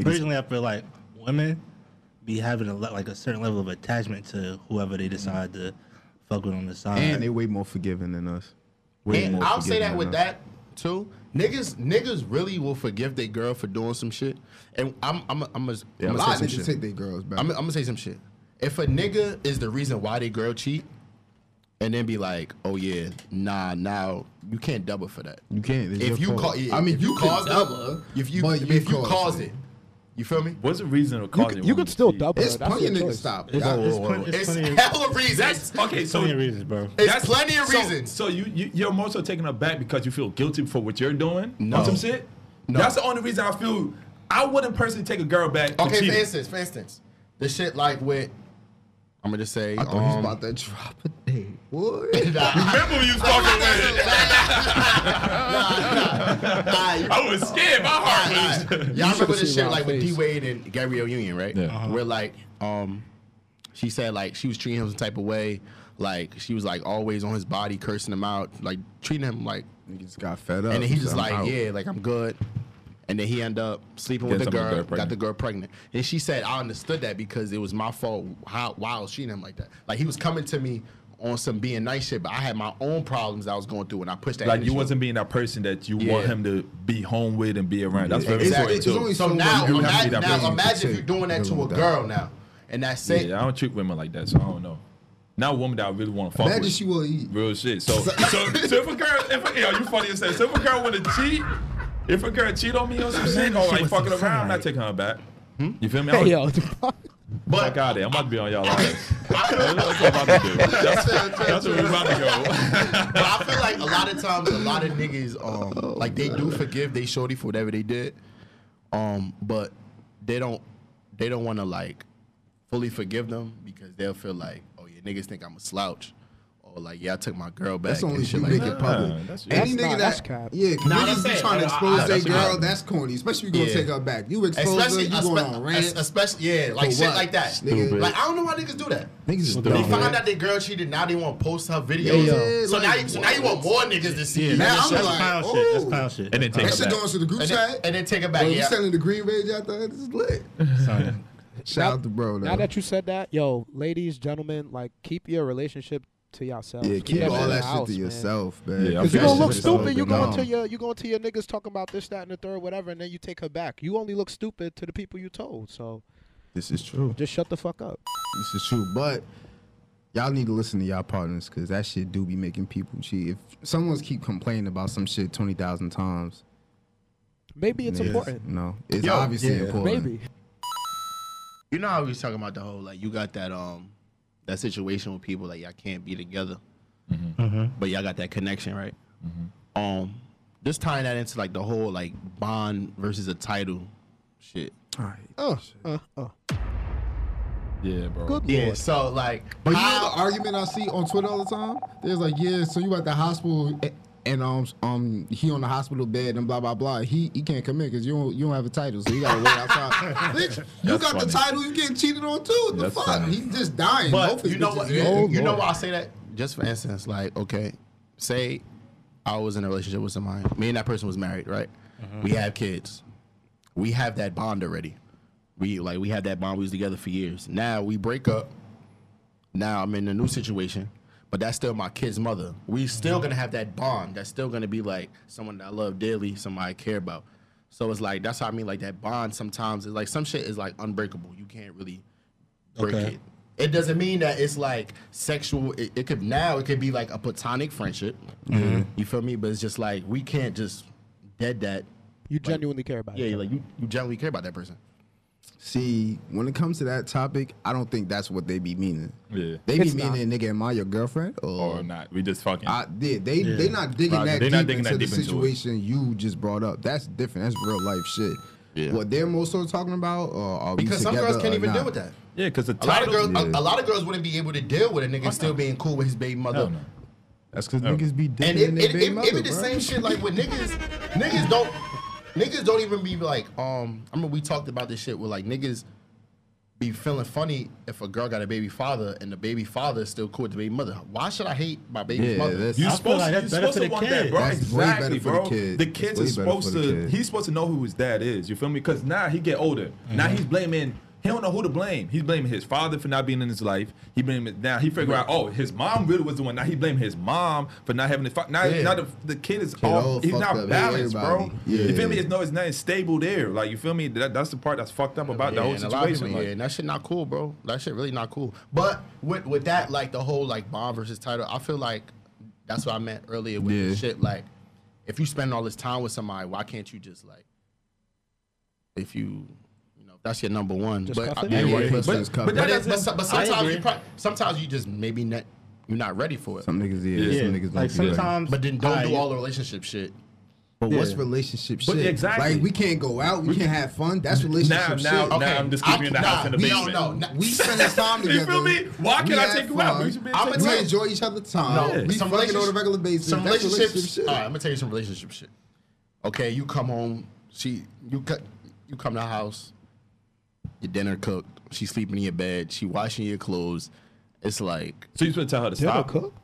personally, I feel like women be having a like a certain level of attachment to whoever they decide to fuck with on the side. and they way more forgiving than us. Way And more I'll say that with us. that too. Niggas, niggas really will forgive their girl for doing some shit. And I'm, I'm, I'm, I'm, Yeah, a I'm lot gonna of say niggas some take shit. their girls back. I'm, I'm gonna say some shit. If a nigga is the reason why they girl cheat, and then be like, oh yeah, nah, now you can't double for that. you can't. It's If your you fault. call, I mean, if you, you could caused double, it, if you, but if you caused caused it, you feel me? What's the reason of You causing could, you could still double It's it. That's plenty of your niggas choice. stop. It's, Y'all- it's, whoa, whoa, whoa. it's It's plenty, of, reasons. That's okay. So plenty of reasons, bro. It's That's- plenty of reasons. So you, you you're more so taken aback because you feel guilty for what you're doing No. on some shit. No. That's the only reason I feel I wouldn't personally take a girl back. Okay, for instance, for instance, the shit like with, I'm gonna just say, I thought he was um, about to drop a day. What? nah, Remember when you was fucking with it? nah, nah. I was scared. My heart was. Y'all remember should've this shit Rob's like with D face. Wade and Gabrielle Union, right? Yeah. Uh-huh. Where like, um, she said like she was treating him some type of way, like she was like always on his body, cursing him out, like treating him like, He just got fed up. and then he He just like, out." yeah, like I'm good. And then he ended up sleeping with the girl, girl got the girl pregnant. And she said, I understood that because it was my fault how why was treating him like that. Like he was coming to me on some being nice shit, but I had my own problems I was going through and I pushed that Like you wasn't being that person that you want him to be home with and be around. That's very Exactly. important too. It's So so now, you imagine, be now imagine if you're doing that to a girl now, and that's it. yeah, I don't treat women like that, so I don't know. Not a woman that I really want to fuck Imagine with. she will eat. Real shit. So, so, so if a girl, if a, yo, you funny as that. So if a girl want to cheat, if a girl cheat on me on some shit or like fucking around, I'm not taking her back. You feel me? I'm Hey, yo. yo. Fuck out of there. I'm about to be on y'all ass. That's what I'm about to do. That's, that's where we're about to go. But I feel like a lot of times, a lot of niggas, um, like they do forgive they shorty for whatever they did, um, but they don't, they don't want to like fully forgive them because they'll feel like, oh yeah, niggas think I'm a slouch, or like yeah, I took my girl back That's only and if shit you like make that. it public. Nah, that's- Any That's nigga not- that's that, cap. yeah, 'cause Nah, niggas that's be trying to I- I- expose that's their girl. I- That's corny. Especially if you gonna Yeah. take her back. You expose Especially, her, you going on espe- rants. especially, yeah, like shit like that. Stupid. Like I don't know why niggas do that. Niggas is They dumb. find out their girl cheated. Now they want to post her videos. Yeah, so like, now, you, so now you want more niggas to see. Yeah, it. now I'm That's like, clown shit. That's ooh. clown shit. And then take That shit back. going to the group and, then, chat. and then take it Bro, back. you Yeah, selling the green rage out there? This is lit. Son. Shout out to bro. Though. Now that you said that, yo, ladies, gentlemen, like keep your relationship to yourself. yeah, keep that all that the shit to man. yourself, man. Yeah, Cause you That gonna look stupid. You dumb. going to your you going to your niggas talking about this, that, and the third, whatever, and then you take her back. You only look stupid to the people you told. So This is true. just shut the fuck up. This is true. But y'all need to listen to y'all partners because that shit do be making people cheat. If someone's keep complaining about some shit twenty thousand times, Maybe it's then important. No, it's Yo, obviously yeah, important. Maybe. You know how we was talking about the whole like you got that um that situation with people like y'all can't be together, but y'all got that connection, right? Um, just tying that into like the whole like bond versus a title shit. All right. Uh, uh, uh. Yeah, bro. Good Yeah, lord. so like, But you know the argument I see on Twitter all the time? There's like, yeah, so you at the hospital a- and um um he on the hospital bed and blah blah blah. He he can't come in because you don't you don't have a title, so you gotta wait outside. Bitch, you That's got the title, you getting cheated on too. What the That's fuck? funny. He just dying. But Both you know bitches what? is- You, Oh, you know why I say that? Just for instance, like, okay, say I was in a relationship with somebody. Me and that person was married, right? We have kids. We have that bond already. We like we had that bond. We was together for years. Now we break up. Now I'm in a new situation. But that's still my kid's mother. We still gonna have that bond. That's still gonna be like someone that I love dearly, somebody I care about. So it's like that's how I mean like that bond. Sometimes it's like some shit is like unbreakable. You can't really break Okay. it. It doesn't mean that it's like sexual. It, it could now it could be like a platonic friendship. Mm-hmm. You feel me? But it's just like we can't just dead that. You genuinely care about Yeah, it. like you, you genuinely care about that person. See, when it comes to that topic, I don't think that's what they be meaning. Yeah. They be It's not. meaning, nigga, am I your girlfriend? Or, Or not. We just fucking. I did. They Yeah. they not digging Right, that they deep not digging into that the deep into it. situation you just brought up. That's different. That's real life shit. Yeah. What they're most so talking about, or are we Because some girls can't even not? deal with that. yeah, because the A lot of girls, a, yeah. a lot of girls wouldn't be able to deal with a nigga still being cool with his baby mother. Hell no. That's because Oh. niggas be And digging it, in it, their it, baby it, mother, be the bro. same shit like with niggas. niggas don't. Niggas don't even be like. Um, I mean, we talked about this shit with like niggas be feeling funny if a girl got a baby father and the baby father is still cool with the baby mother. Why should I hate my baby's Yeah, mother? that's- You're I feel supposed, like to, that's you're supposed to the want kid. that, bro. That's way better exactly, for the bro. kid. The kids are supposed to. kid. He's supposed to know who his dad is. You feel me? Because now he get older. Now Mm-hmm. he's blaming. He don't know who to blame. He's blaming his father for not being in his life. He blaming now. He figure out, oh, his mom really was the one. Now he blaming his mom for not having the fa- now. Yeah. Now the, the kid is Kid all. He's not up. balanced, bro. Everybody. You Yeah. feel me? It's no, it's not stable there. Like you feel me? That, that's the part that's fucked up about the whole and a lot of situation. people- like- yeah, and that shit not cool, bro. That shit really not cool. But with with that, like the whole like bond versus title, I feel like that's what I meant earlier with Yeah. shit. Like, if you spend all this time with somebody, why can't you just like, if you, you know, if that's your number one. Just but cuff it? yeah, Yeah, yeah, yeah, but, just but, cuff but, it. that- but, but sometimes you pro- sometimes you just maybe not you're not ready for it. Some niggas, yeah, Yeah, some niggas don't like be ready. sometimes. But then don't Alright, do all the relationship shit. But what's Yeah. relationship But shit? exactly. Like we can't go out, we can't have fun. That's relationship Now, shit. now, Okay, now I'm just keeping you in the I- house in the nah, we basement. don't know. Nah, we spending time You together. feel me? Why can't I have take you out? We I'ma We tell you you- enjoy each other's time. Yeah. We some fucking on a regular basis. Some That's relationship relationship shit. All right, I'm gonna tell you some relationship shit. Okay, you come home. She, you cut, you come to the house. Your dinner cooked. She's sleeping in your bed. She washing your clothes. It's like So you supposed to tell her to Dinner stop? cooked?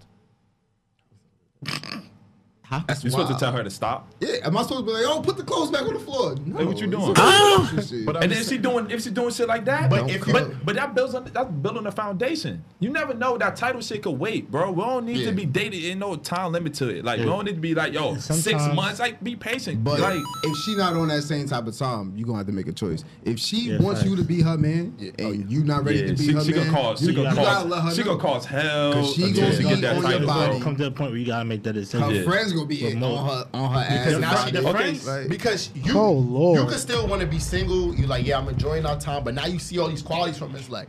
That's You're supposed to tell her to stop. Yeah, am I supposed to be like, oh, put the clothes back on the floor? No, Hey, what you doing? a relationship shit. But And then if just she doing if she doing shit like that, But but if if but, but that builds on that's building a foundation. You never know that title shit could wait, bro. We don't need Yeah. to be dated in no time limit to it. Like we don't need to be like yo six months. Like be patient. But like if she not on that same type of time, you gonna have to make a choice. If she Yeah, wants you to be her man and you not ready yeah, to be she, her she man, gonna cause you, she gonna you gotta let her cause she gonna cause hell 'Cause she until gonna get that title, Come to the point where you gotta make that decision. Her friends gonna be Remote. on her on her ass. because now she Friday. defends Like, because you. Oh, Lord. You can still want to be single. You like, yeah, I'm enjoying our time, but now you see all these qualities from it. It's like,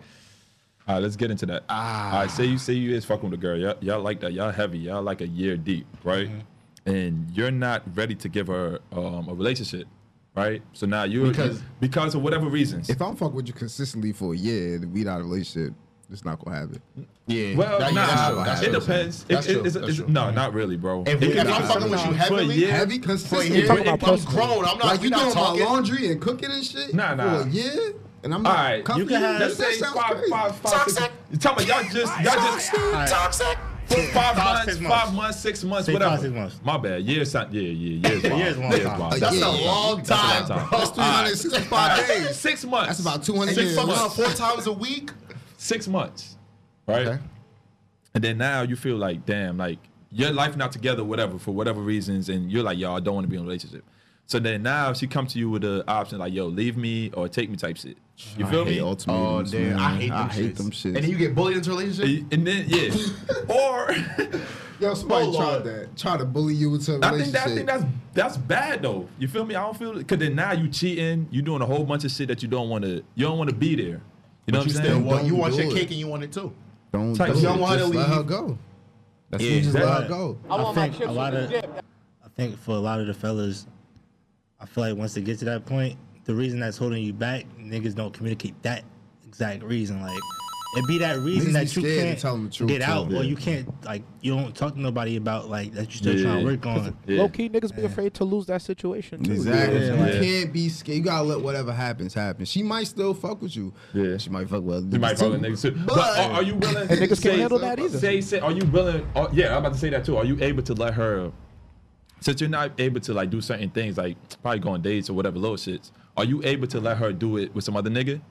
All right, let's get into that. Ah. All right, say you say you is fucking with a girl. Y'all, y'all like that. Y'all heavy. Y'all like a year deep, right? Mm-hmm. And you're not ready to give her um, a relationship, right? So now you Because- because of whatever reasons. if I'm fucking with you consistently for a year and we not a relationship, it's not gonna happen. yeah, well, that- nah, that's true, that's it true. depends. That's It- true, it's- that's it's- true. no, not really, bro. If, It if I'm fucking with you sometimes for a heavily, year. Heavy for consistently. year, talking about I'm grown. I'm not. like you not doing my laundry and cooking and shit Nah, nah. for a and I'm All not. right, comforting you can have- Let's say sounds five, crazy. five, five, six. Toxic. You talking about y'all just, y'all just Toxic. five months, six five months. months, six months, Say whatever. five, six months. My bad. Years, sound- yeah, yeah, years. wild. Years long Years time. wild. That's year. a long That's a time, long time. That's 365 days. Six months. That's about 200 Six years. Fucking months. four times a week. Six months, right? Okay. And then now you feel like, damn, like your life not together, whatever, for whatever reasons, and you're like, yo, I don't want to be in a relationship. So then now she come to you with the option like, yo, leave me or take me type shit. You feel I me? ultimatums, Oh damn, man. I hate them I hate shits. them shits. And then you get bullied into a relationship. And then yeah, or Yo, somebody Oh, tried Lord. that. Try to bully you into a I relationship. think that, I think that's that's bad though. You feel me? I don't feel it. because then now you cheating, you doing a whole bunch of shit that you don't want to. You don't want to be there. You know But what I'm still saying? want you want your it. cake and you want it too. don't Type do shit. it. You don't want her Just to let her go. That's Yeah, yeah, just let her go. I think a lot of, I think for a lot of the fellas, I feel like once they get to that point, the reason that's holding you back, niggas don't communicate that exact reason. Like it be that reason that you can't tell 'em the truth, get too. out, or Yeah. you can't like you don't talk to nobody about like that you still trying to work on. Yeah. Low key niggas be afraid to lose that situation too. Exactly. Yeah, you like- can't be scared. You gotta let whatever happens happen. She might still fuck with you. Yeah. She might fuck with. You might fuck with niggas too. But, are, are you willing? And niggas can't handle that either. Say, say, are you willing? Or, yeah, I'm about to say that too. Are you able to let her? Since you're not able to like do certain things, like probably go on dates or whatever little shits, are you able to let her do it with some other nigga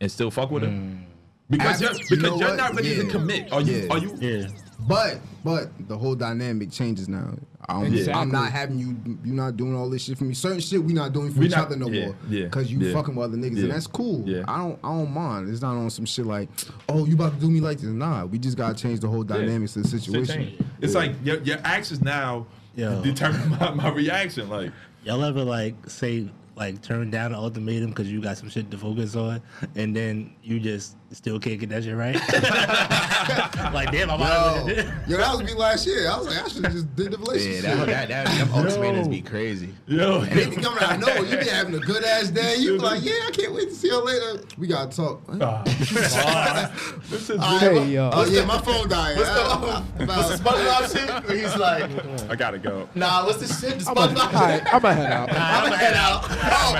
and still fuck with her? Mm. Because After- you're you know you're not ready to commit. Are you? Yeah. Are you? Yeah, But but the whole dynamic changes now. I'm, Exactly. I'm not having you. You're not doing all this shit for me. Certain shit we not doing for We each not- other no yeah, more. yeah, Cause you yeah. fucking with other niggas, Yeah. and that's cool. Yeah. I don't. I don't mind. It's not on some shit like, oh, you about to do me like this. Nah, we just gotta change the whole dynamics of the situation. It's Yeah. like your, your actions now Yo. determine my, my reaction. Like, Y'all ever like say like turn down an ultimatum because you got some shit to focus on, and then you just still can't get that shit right? like damn, I'm out Yo, yo, that was me last year. I was like, I should have just did the Yeah, relationship. that, that, that, them ultimatums be crazy. yo, And they be coming out of nowhere. You be having a good ass day. You be like, yeah, I can't wait to see you later. We gotta talk. this is Hey, yo. Oh yeah, my phone died. What's the, Uh, what's the SpongeBob shit? Where he's like, I gotta go. nah, what's the shit? The I'm a, SpongeBob all right, shit? I'm gonna head out. I'm gonna head out. Oh,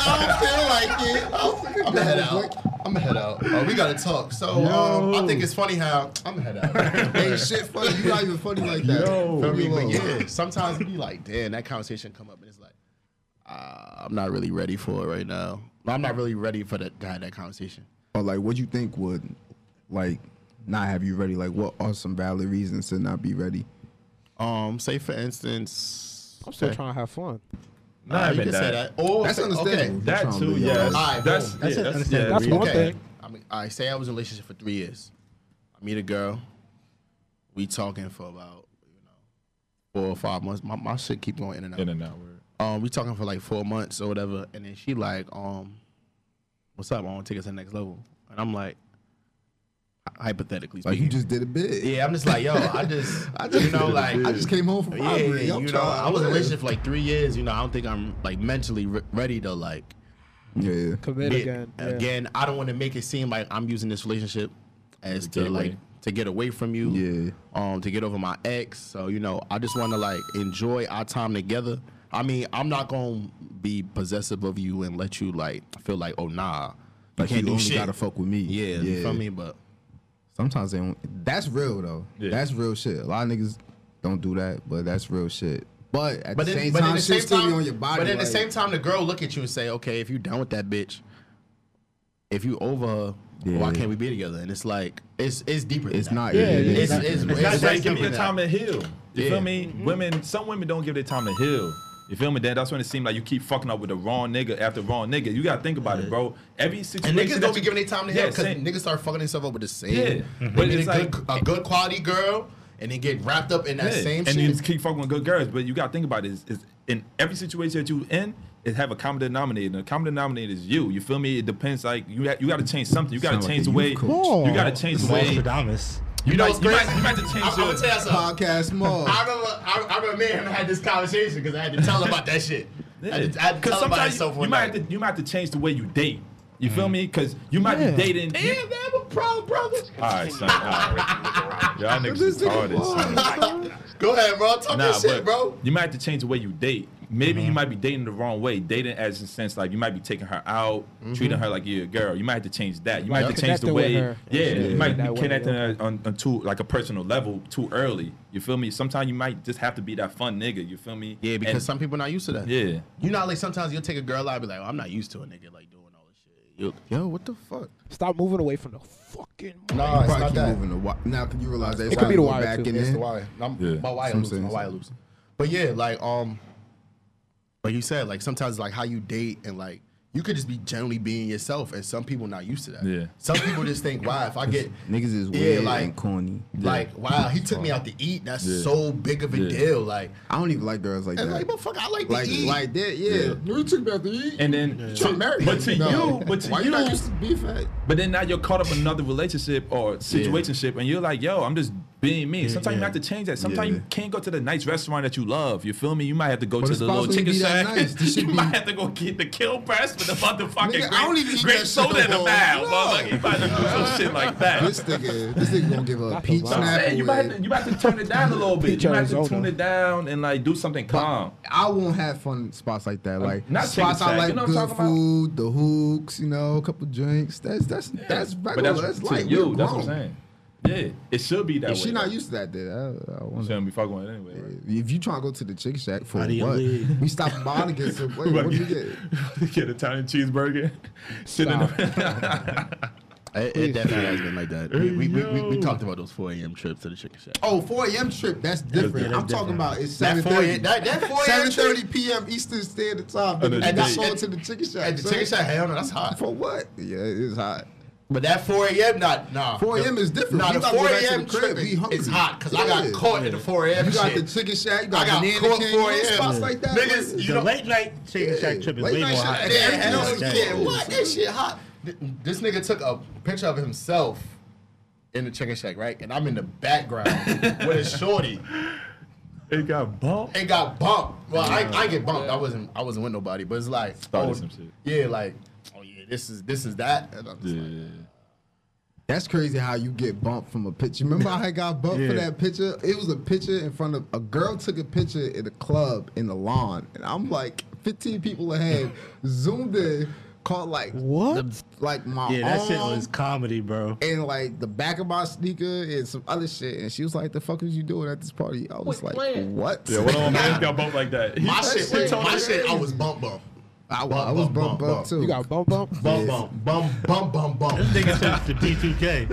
I don't feel like it. I'm I'm gonna head out. I'm gonna head out. Oh, we gotta talk. So um, I think it's funny how I'm gonna head out. Ain't shit funny. You not even funny like that. Yo. Feel me? But yeah, sometimes you be like, damn, that conversation come up and it's like, uh, I'm not really ready for it right now. I'm not really ready for that to have that conversation. Or like, what you think would like not have you ready? Like, what are some valid reasons to not be ready? Um, say for instance, I'm still okay. trying to have fun. Nah, Not you even can say that. that. Or That's say- understandable. Okay. That too, be yes. honest. Alright, That's boom. That's yeah, that's, yeah, That's one Okay. thing. I mean, I say I was in a relationship for three years. I meet a girl. We talking for about you know four or five months. My, my shit keep going in and out. In and out. word. Um, we talking for like four months or whatever, and then she like, um, what's up? I want to take us to the next level, and I'm like, hypothetically Like, you just did a bit. yeah, I'm just like, yo, I just, I just you know, like, I just came home from yeah, robbery. I'm you know, I was in a relationship for like three years. You know, I don't think I'm like mentally re- ready to like Yeah. Commit get- again. Yeah. Again, I don't want to make it seem like I'm using this relationship as to get like to get away from you. Yeah. Um, to get over my ex. So you know, I just want to like enjoy our time together. I mean, I'm not gonna be possessive of you and let you like feel like, oh nah, you Like, can't you do only shit. gotta fuck with me. yeah, you feel me? But Sometimes they don't. That's real though. Yeah. That's real shit. A lot of niggas don't do that, but that's real shit. But at but the then, same but time, in the shit same still time, be on your body. but at the same time, the girl look at you and say, okay, if you done with that bitch, if you over her, why can't we be together? And it's like it's it's deeper. Than It's that. not. Yeah, Yeah, yeah, It's, Exactly. it's, It's it's, not it's like give me deeper the time to heal. You Yeah. feel me? Mm-hmm. Women, some women don't give their time to heal. You feel me? Then that's when it seems like you keep fucking up with the wrong nigga after wrong nigga. You gotta think about it, bro. Every situation. And situation. niggas don't be giving their time to Yeah, him because niggas start fucking themselves up with the same. Yeah. They But it's a, like- good, a good quality girl and then get wrapped up in that Yeah. same and shit. you just keep fucking with good girls. But you gotta think about it. Is, is in every situation that you in, it have a common denominator. And the common denominator is you. You feel me? It depends. Like you, ha- you got to change something. You got to like change a the way. youth coach. You got to change the way. Nostradamus. You, know might, what's you, might, you might have to change I'm, I'm your. gonna tell you something. podcast more. I remember, I, I remember me and him had this conversation because I had to tell him about that shit. I had to, I had to Because tell him about sometimes you, you might have to you might have to change the way you date. You feel mm. me? Because you might Yeah. be dating. Damn, man, I'm a pro, brother. All right, son. All right. Y'all niggas is retarded, son. Go ahead, bro. Talk Nah, that shit, but bro. you might have to change the way you date. Maybe Mm-hmm. you might be dating the wrong way. Dating as in sense like you might be taking her out, treating Mm-hmm. her like you're a girl. You might have to change that. You might have to Yeah. change the way. her. Yeah, Yeah. you might That be way, connecting yeah. on, on to like a personal level too early. You feel me? Sometimes you might just have to be that fun nigga. You feel me? Yeah, because And- some people not used to that. yeah. You know, like sometimes you'll take a girl out and be like, oh, I'm not used to a nigga like doing all this shit. You- Yo, what the fuck? Stop moving away from the fucking. No, Probably keep moving the wi- Now, can you realize that It could be the going wire, back too. in It's there? the wire. I'm, Yeah. My wire Some loose. My sense. wire loose. But yeah, like um, like you said, like sometimes like how you date and like you could just be generally being yourself, and some people not used to that. Yeah. Some people just think, wow, if I get Niggas is Yeah, weird like- and corny. like, wow, he took me out to eat. That's Yeah. so big of a Yeah. deal. Like, I don't even like girls like and that. like, motherfucker, I like, like to eat. like that, yeah. You took me out to eat. And then, Trying to, to but to No. you, but to Why you, you not used to beef at? But then now you're caught up in another relationship or situationship, and you're like, yo, I'm just being me. Sometimes you have to change that. Sometimes Yeah. you can't go to the nice restaurant that you love. You feel me? You might have to go But to the little chicken be that shack. nice. You should might have to go get the kill press with the motherfucking Nigga, I don't even grape, eat that soda in no the more. mouth. No. motherfucker. You might have to do some shit like that. This nigga, this nigga gonna give her a peach snap. saying, you might, have to, you might have to turn it down a little bit. You might have to Arizona. tune it down and like do something calm. I won't have fun spots like that. Uh, like not spots I like you know good talking about? food, the hooks, you know, a couple drinks. That's that's that's But regular. that's, That's, to like you. we're That's what I'm saying. Yeah, it should be that If way. she not though. used to that, then I, I You wonder. shouldn't be fucking with it anyway. Right? If you trying to go to the chicken shack for How do you what? leave? We stop by to get some. Wait, what do you get? get Italian cheeseburger. Sit in the It, it definitely has been like that. We, we, we, we, we talked about those 4 a.m. trips to the chicken shack. Oh, 4 a.m. trip, that's different. that's I'm talking about it's That 7:30. 4 a.m. That, that 4 a.m. trip 7:30 p.m. Eastern Standard Time. And And the- that's and- going to the chicken shack. at the son. chicken shack, hell no, that's hot. For what? Yeah, it is hot. But that 4 a.m. not nah. 4 a.m. is different. Nah, We the about 4 go back to a.m. crib. trip is, hot because I got caught in the 4 a.m. You got shit. the chicken shack. You got, I got Banana caught King, 4 you know, a.m. spots like that. Niggas, like- you The know, late night chicken shack trip is late way night more hot. yeah, Yeah, than hell chicken shack. yeah, what? That shit hot. This nigga took a picture of himself in the chicken shack, right? And I'm in the background with a shorty. It got bumped. It got bumped. Well, I, I get bumped. I wasn't I wasn't with nobody, but it's like Started oh, some shit. Yeah, like yeah, this is this is that. And I'm just like, That's crazy how you get bumped from a picture. Remember how I got bumped for that picture? It was a picture in front of a girl took a picture in a club in the lawn, and I'm like 15 people ahead, zoomed in, caught like What? the- like my Yeah, that shit was comedy, bro. and like the back of my sneaker and some other shit, and she was like, "The fuck was you doing at this party?" I was like, "What?" Yeah, one of my mans got bumped like that. my That shit, shit my was shit, I crazy. was bump bump. I, wa- I was bumped up too. You got bump bump. Bump bump bump bump bump bump. This nigga took the D2K.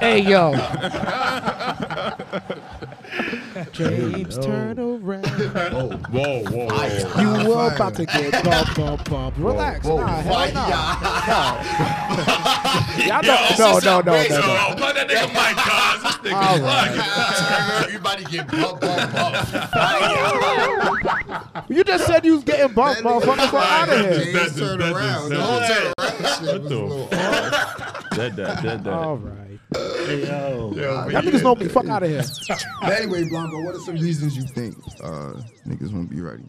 Hey yo. James, turn around. Oh, whoa, whoa, whoa. You were about to get bump bump bump. Relax. Whoa, nah, hell fire. nah. Y'all don't. No, no, no, no, no. Yo, plug that nigga mic, cuz. This nigga All is Turn, Everybody get bump bump bump. You just said you was getting bumped, motherfucker. Fuck out of here. James That's- turned around. The insane. whole turn around shit was a the little Dead that, dead that. All right. Hey, yo. Y'all niggas know me. Fuck out of here. But anyway, Blanco, what are some reasons you think uh, niggas won't be ready?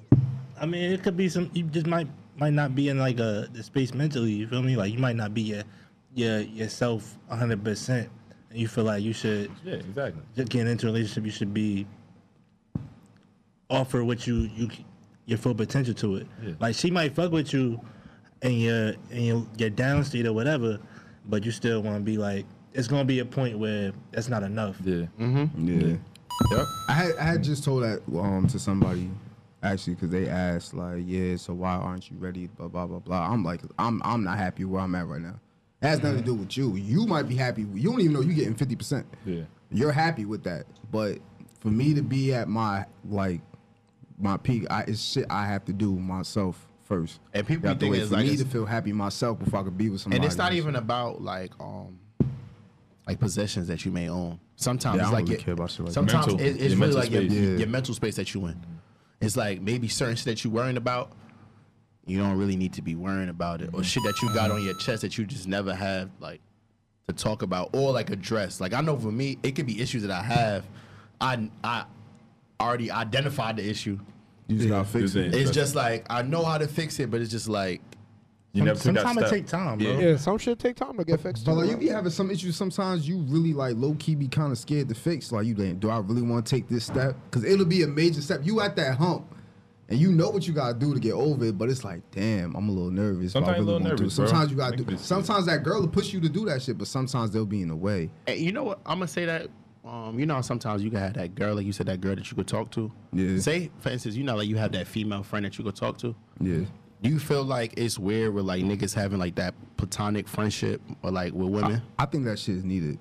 I mean, it could be some. You just might might not be in like a the space mentally. You feel me? Like you might not be your your yourself 100, percent and you feel like you should Yeah, exactly. just get into a relationship. You should be offer what you you your full potential to it. Yeah. Like she might fuck with you and your in your, your down state or whatever, but you still want to be like. It's gonna be a point where that's not enough. Yeah. Mm-hmm. Yeah. Yep. I had I had just told that um to somebody actually because they asked like, yeah, so why aren't you ready? Blah blah blah blah. I'm like, I'm I'm not happy where I'm at right now. It has nothing to do with you. You might be happy. You don't even know you're getting fifty percent. Yeah. You're happy with that, but for me to be at my like my peak, I, it's shit I have to do myself first. And people You have to think wait it's for like me it's- to feel happy myself before I could be with somebody. And it's not else. even about like um like possessions that you may own. Sometimes Yeah, it's like really your- care about shit like sometimes Mental. it- it's really like your, space. Yeah. your mental space that you in. It's like maybe certain shit that you're worrying about, you don't really need to be worrying about it, or shit that you got on your chest that you just never have like to talk about or like address. Like I know for me, it could be issues that I have. I I already identified the issue. You just gotta fix it. It's just like I know how to fix it, but it's just like You never took that Sometimes it step. take time, bro. Yeah, some shit take time to get fixed. But too, like you be having some issues sometimes you really like low key be kind of scared to fix. Like you like, do I really want to take this step? Because it'll be a major step. You at that hump, and you know what you gotta do to get over it. But it's like, damn, I'm a little nervous. but I Sometimes a really little wanna nervous, bro. Sometimes you gotta Make do. this- Sometimes that girl will push you to do that shit, but sometimes they'll be in the way. Hey, you know what? I'm gonna say that. Um, you know, sometimes you can have that girl, like you said, that girl that you could talk to. Yeah. Say, for instance, you know, like you have that female friend that you could talk to. Yeah. Do you feel like it's weird with like niggas having like that platonic friendship or like with women? I think that shit is needed.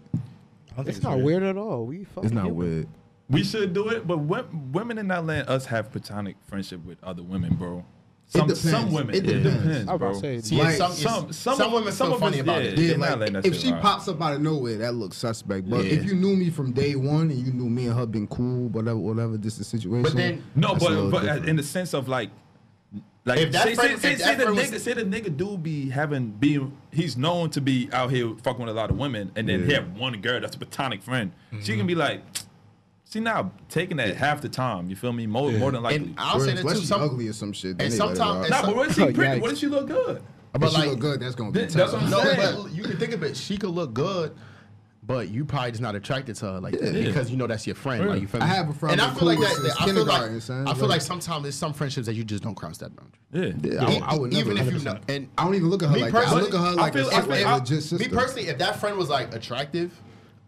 I It's not weird at all. We fucking It's not weird. We should do it, but wo- women in that land, us have platonic friendship with other women, bro. Some, depends. some women, It it depends. depends, I was bro. about to say, See, Like, some, some- some, some- women some feel of funny us, about yeah. it. Yeah, in that like lane, if she right. pops up out of nowhere, that looks suspect. But Yeah. if you knew me from day one and you knew me and her been cool, whatever, whatever, this is the situation. But then- No, that's a little but but different. in the sense of like, like If that say, friend- say, if say, that the friend was- nigga, say the nigga do be having being he's known to be out here fucking with a lot of women, and then he Yeah. have one girl that's a platonic friend. She can mm-hmm. be like, see now taking that half the time. You feel me? More more than likely. And I'll Or say that unless too. she Some, ugly or some shit. then and they let it sometimes- ride. and nah, but what if she Oh, pretty? yikes. What if she look good? But but she like- look good. That's gonna be That's tough. what I'm no, saying. but you can think of it. She could look good, but you probably just not attracted to her like that because you know that's your friend. Yeah. Like you feel I have a friend and I been feel like cool that. I feel kindergarten, like son. I feel Like- like sometimes there's some friendships that you just don't cross that boundary. Yeah. Yeah, I, I would never. even if you 100%. know. And I don't even look at her like that. I look at her I like feel- a, I like feel- legit sister. me personally, if that friend was like attractive,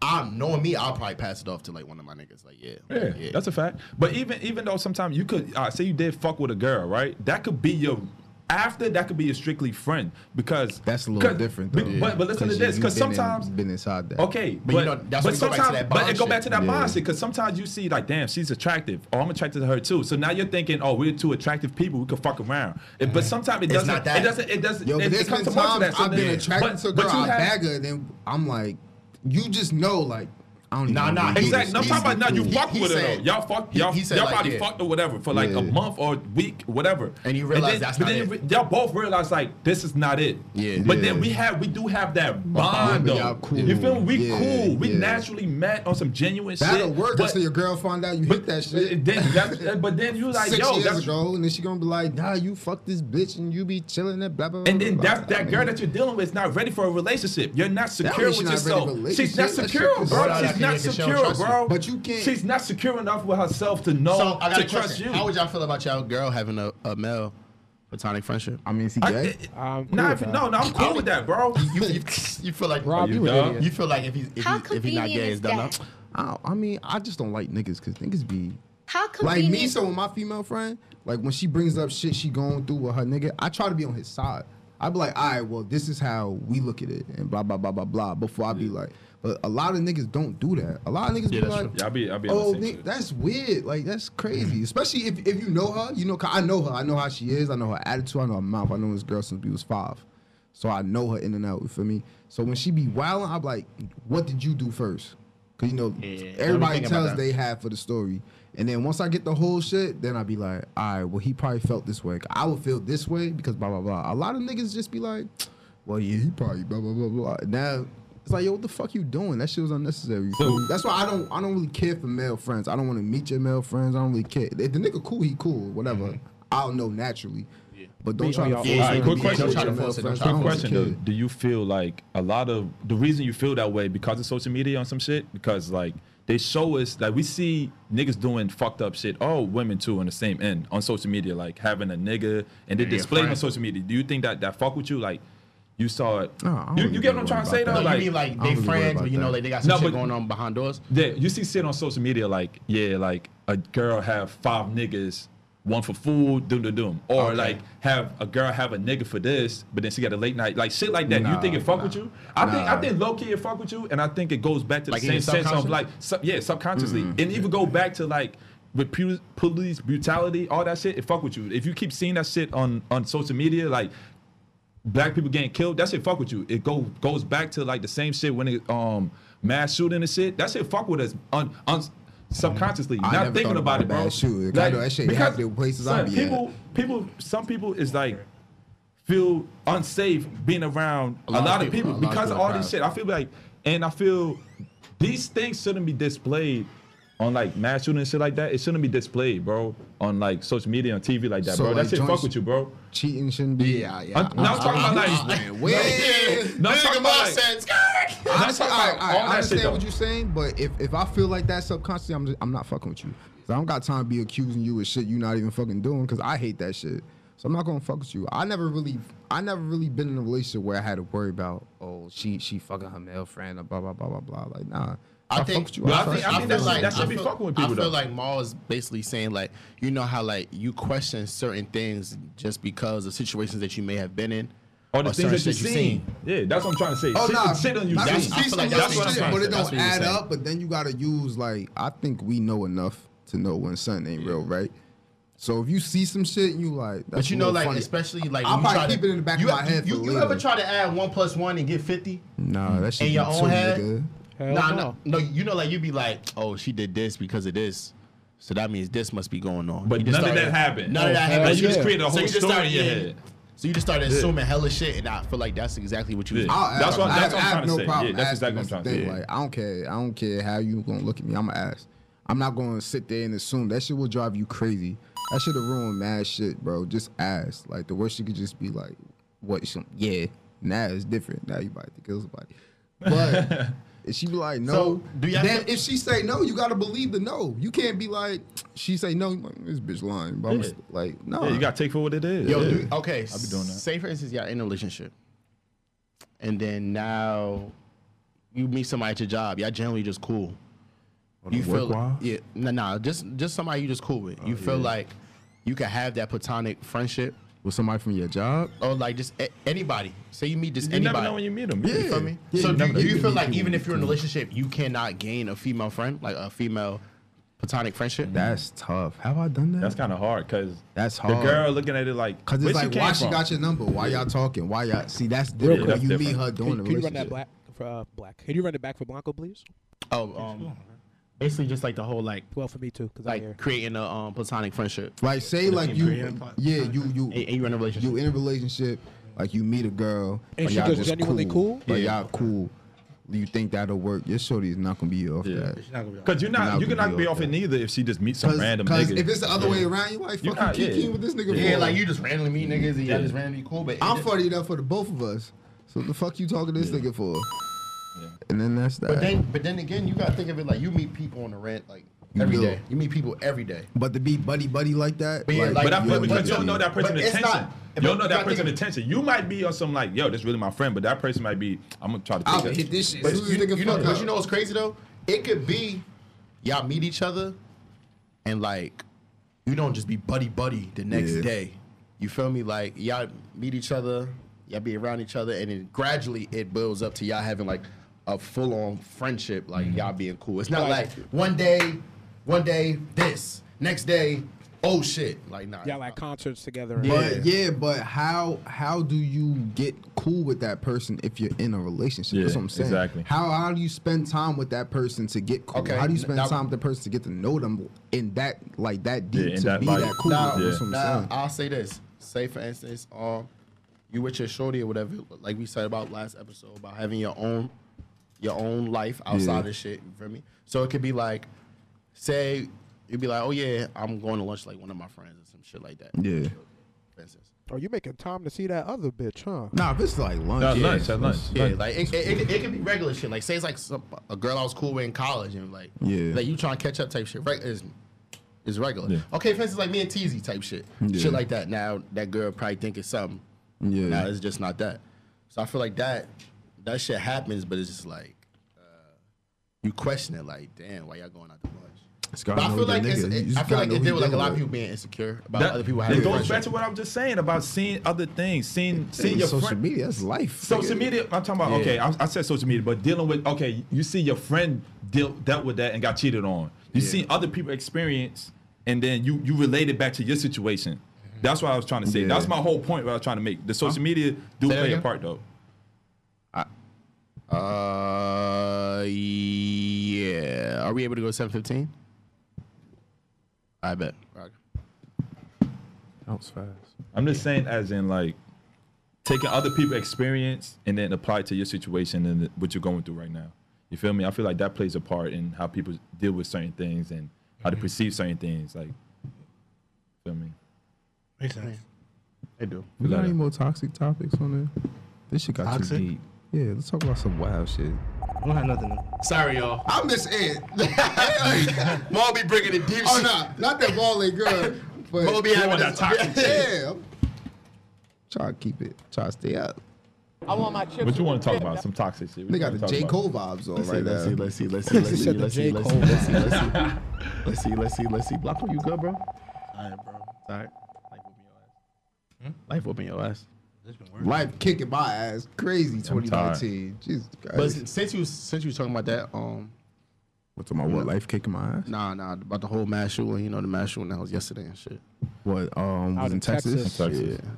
I'm knowing me, I'll probably pass it off to like one of my niggas. Like, yeah, Yeah, yeah. that's a fact. But even even though sometimes you could uh, say you did fuck with a girl, right? That could be your after that could be a strictly friend because That's a little 'cause- different be- though. But, but listen to this, because been in- sometimes been inside that. Okay, But you know, that's but go back to sometimes, that but it go back to that Yeah. bond because sometimes you see like, damn, she's attractive, or I'm attracted to her too. So now you're thinking, oh, we're two attractive people, we could fuck around. It- but sometimes it doesn't. not that. It doesn't. It doesn't. Yo, it, but it comes been to most times that. So I've been attracted but- to a girl, I have- bag her, then I'm like, you just know, like, I don't Nah, wanna nah. Exactly. No, I'm talking about now. You he- fuck with her though. Y'all fuck. he- Y'all, he said y'all like, probably yeah. fucked or whatever for like Yeah. a month or a week, whatever. And you realize then, that's but not then it. y'all both realize like this is not it. Yeah. But Yeah. then we have we do have that bond, though. y'all cool. You feel me? We cool. We naturally met on some genuine That'll shit. work but, until your girl find out you hit that shit. Then, but then you like Six yo, years that's ago, and then she gonna be like, "Nah, you fuck this bitch, and you be chilling and blah blah." blah And then blah. that girl that you're dealing with is not ready for a relationship. You're not secure with yourself. She's not secure, bro. Well, that She's not make it show secure, trust you. bro. But you can't- She's not secure enough with herself to know So I got to a trust question. you. How would y'all feel about y'all girl having a, a male platonic friendship? I mean, is he gay? it- I'm cool nah, with if- that. no, no, I'm cool with that, bro. You, you, you feel like Rob, you you an idiot. You feel like if he's if, How he, if he's not gay, is it's done that? up. I, I mean, I just don't like niggas because niggas be How like me. So with my female friend, like when she brings up shit she going through with her nigga, I try to be on his side. I'd be like, all right, well, this is how we look at it, and blah blah blah blah blah. Before I be like, but a lot of niggas don't do that. A lot of niggas Yeah, be that's like. Yeah, I be, I be Oh, the same ni- shit. that's weird. Like that's crazy. Mm-hmm. Especially if, if you know her. You know, 'cause I know her. I know how she is. I know her attitude. I know her mouth. I know this girl since we was five, so I know her in and out. You feel me? So when she be wilding, I'm like, what did you do first? Cause you know Yeah. everybody tells they have for the story, and then once I get the whole shit, then I be like, all right, well he probably felt this way. I would feel this way because blah blah blah. A lot of niggas just be like, well yeah, he probably blah blah blah blah. Now it's like, yo, what the fuck you doing? That shit was unnecessary. You feel me? That's why I don't I don't really care for male friends. I don't want to meet your male friends. I don't really care. If the nigga cool, he cool, whatever. Mm-hmm. I'll know naturally. But don't try to force Yeah, me quick question. Don't try to force it. I try Quick to question care. though, do you feel like a lot of the reason you feel that way because of social media on some shit? Because like they show us like we see niggas doing fucked up shit. Oh, women too on the same end on social media, like having a nigga and they Yeah, display it on social media. Do you think that that fuck with you? Like you saw it. No, you, you get what I'm trying to say though? that. No, like, you mean like they don't really worry friends, but you know, that. like they got some No, shit going on behind doors. yeah, you see shit on social media like yeah, like a girl have five niggas, one for food, doom doom doom, or Okay. like have a girl have a nigga for this, but then she got a late night, like shit like that. you think it fuck nah. with you? I think I think low key it fuck with you, and I think it goes back to the Like in same your sense of like sub, yeah, subconsciously, Mm-hmm. and even go back to like. With pu- police brutality, all that shit, it fuck with you. If you keep seeing that shit on on social media, like black people getting killed, that shit fuck with you. It go goes back to like the same shit when it um mass shooting and shit. That shit fuck with us un, un, subconsciously, I not thinking about, about it, bro. shooting. I know that shit happen in places I son, be at. people, people, some people is like feel unsafe being around a lot, of people, a lot because of people all this shit. I feel like, and I feel these things shouldn't be displayed on like mass shooting and shit like that. It shouldn't be displayed, bro, on like social media, on TV like that, So, bro. like, that shit fuck joints- with you, bro. Cheating shouldn't be. Yeah, yeah. I'm, I'm talking about like, Wait, no, I'm talking about like, sense. Honestly, talking I, about I, I that shit, understand though. what you're saying, but if, if I feel like that subconsciously, I'm just, I'm not fucking with you. 'Cause I don't got time to be accusing you of shit you're not even fucking doing. Cause I hate that shit. So I'm not gonna fuck with you. I never really, I never really been in a relationship where I had to worry about, oh, she she fucking her male friend, or blah blah blah blah blah. Like, nah. I fuck think, with you. But I think- I you. think that feel should- that should be feel- fucking with I feel though. like Mal is basically saying like, you know how like you question certain things just because of situations that you may have been in, Or the or things that you've shit seen. Yeah, that's what I'm trying to say. Oh shit, nah, shit on you not That's- just I see feel like some that's little what I'm shit, saying. but it don't add up. But then you gotta use like I think we know enough to know when something ain't real, right? So if you see some shit, and you like, that's But you know, like funny. especially like I'll when probably try to- keep it in the back of you, my head You, for you ever try to add one plus one and get fifty? Nah, that shit in your own head? nigga. Hell Nah, no. no, no. You know, like you'd be like, oh, she did this because of this. So that means this must be going on. But You just none of that happened. None of Oh, that happened. Like, you just created a So whole you just story started, in your head. So you just started assuming hella shit, and I feel like that's exactly what you. Yeah. was I'll That's ask. what- I that's have, what I'm I have trying to no say. problem Yeah, that's exactly what I'm trying to say, yeah. Like I don't care. I don't care how you gonna look at me. I'ma ask. I'm not gonna sit there and assume that shit will drive you crazy. That should have ruined mad shit, bro. Just ask. Like the worst you could just be like, "What? Some, yeah." Now it's different. Now you about to kill somebody. But if she be like, "No," So, do y'all then feel- if she say no, you gotta believe the no. You can't be like, she say no. you like, This bitch lying. But I'm Yeah. like, no. Yeah, you gotta take for what it is. Yo, yeah. do, okay. I'll be doing that. Say for instance, you're in a relationship, and then now you meet somebody at your job. Y'all generally just cool. Oh, you work feel while? yeah, no, no, just just somebody you just cool with. Oh, You feel like you can have that platonic friendship, With somebody from your job? or like just a- anybody. Say you meet just anybody. You anybody. never know when you meet them. Yeah. You feel me? Yeah, so you do, never do you feel like even if you're in a relationship, you cannot gain a female friend, like a female platonic friendship? That's tough. Have I done that? That's kind of hard because That's hard. the girl looking at it like, Cause it's like, came why she from? got your number? Why y'all talking? Why y'all see? That's Real different. quick. you That's meet her doing Can, the can you run that black for uh, black? Can you run it back for Blanco, please? Oh, um, basically just like the whole like Well, for me too, because I'm like creating a um, platonic friendship. Like say like you, yeah, you you And, and you in a relationship. you in a relationship, like you meet a girl, And she y'all just genuinely cool? But Yeah. y'all cool. You think that'll work? Your shorty is not gonna be off Yeah. that. She's not gonna be Because you're You're not, not you cannot be be off off it neither if she just meets some Cause, random 'cause nigga. if it's the other way around, you like fucking not- yeah. with this nigga. yeah, for? like you just randomly meet niggas and y'all just randomly cool. But I'm it- funny enough for the both of us. So the fuck you talking to this nigga for? And then that's that. But then, but then again, you gotta think of it like you meet people on the rent like every do. day. You meet people every day. But to be buddy buddy like that, But yeah, like- But, I, you but don't you don't know that person's But it's intention. not- you don't know that person's think- intention. You might be on some like, yo, this really my friend, but that person might be, I'm gonna try to take I'll hit this shit. But As soon as you, you know, but you know what's crazy though? It could be y'all meet each other and like you don't just be buddy buddy the next Yeah. day. You feel me? Like y'all meet each other, y'all be around each other, and then gradually it builds up to y'all having like a full on friendship, like Mm-hmm. y'all being cool. It's not Like- like one day, one day this, next day, oh shit. Like nah. Y'all like concerts together. and- But yeah, but how how do you get cool with that person if you're in a relationship? That's what I'm saying. exactly. How how do you spend time with that person to get cool? Okay, How do you spend now- time with the person to get to know them in that like that deep Yeah, to that be light. that cool? Now, That's what I'm now saying. I'll say this. Say for instance, um, you with your shorty or whatever, like we said about last episode about having your own your own life outside Yeah. of shit. You feel me? So it could be like, say you'd be like, oh yeah, I'm going to lunch like one of my friends or some shit like that. Yeah. For instance. Are oh, you making time to see that other bitch, huh? Nah, if it's like lunch, No, yeah. lunch, at lunch. Yeah, lunch. like it, it, it, it could be regular shit. Like say it's like some, a girl I was cool with in college and like Yeah. like you trying to catch up type shit. Right is is regular. Yeah. Okay, for instance, like me and Teasy type shit. Yeah. Shit like that. Now that girl probably think it's something. Yeah. Now it's just not that. So I feel like that that shit happens, but it's just like uh, you question it. Like, damn, why y'all going out to lunch? But I feel like it's, it, I feel like know it who deal with like a lot of people being insecure about That- other people having. it goes friendships. back to what I was just saying about seeing other things, seeing seeing your social friend. media, that's life. Social nigga. media, I'm talking about. Okay, I, I said social media, but dealing with okay, you see your friend deal, dealt with that and got cheated on. You see other people experience, and then you you relate it back to your situation. That's what I was trying to say. Yeah. That's my whole point. What I was trying to make. The social media do Say that play a part though. Uh, yeah. Are we able to go seven fifteen? I bet. Rock. That was fast. I'm just saying, as in like taking other people's experience and then apply it to your situation and what you're going through right now. You feel me? I feel like that plays a part in how people deal with certain things and how Mm-hmm. they perceive certain things. Like, feel me? Makes sense. They do. We got any more toxic topics on there? This shit got Toxic? too deep. Yeah, let's talk about some wild shit. I don't have nothing. To, Sorry, y'all. I miss Ed. Mal be bringing the deep oh, shit. nah, not that ball ain't good. But Mal be having that this- toxic yeah, I'm try to keep it, try to stay up. I want my chips. What you want to talk about? Some toxic shit. What They got the talk J. Cole vibes on Let's see, right let's now. see, let's see, let's see, let's see, let's see, let's see, let's see, let's see, let's see, let's see, let's see. Blocko, you good, bro? all right, bro. All right. Life whooping your ass. This been working. Life kicking my ass, crazy 2019. Jesus But Christ. since you since you was talking about that, um, What's about what? Life kicking my ass? nah, nah, about the whole mass shooting, you know, the mass shooting that was yesterday and shit. What? Um, Out was in in Texas. Texas. Texas. Yeah.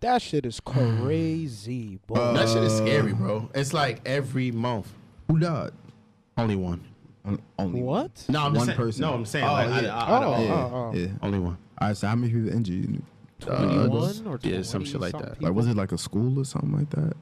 That shit is crazy, boy. Uh, That shit is scary, bro. It's like every month, Who died? only one. On- Only what? No, I'm One just saying, person. No, I'm saying Oh, like, yeah. I, I, I, Oh, Yeah, oh, oh. yeah. only one. All right, so how many people injured? Uh, 21 or yeah, some shit like 20 that. Like, was it like a school or something like that?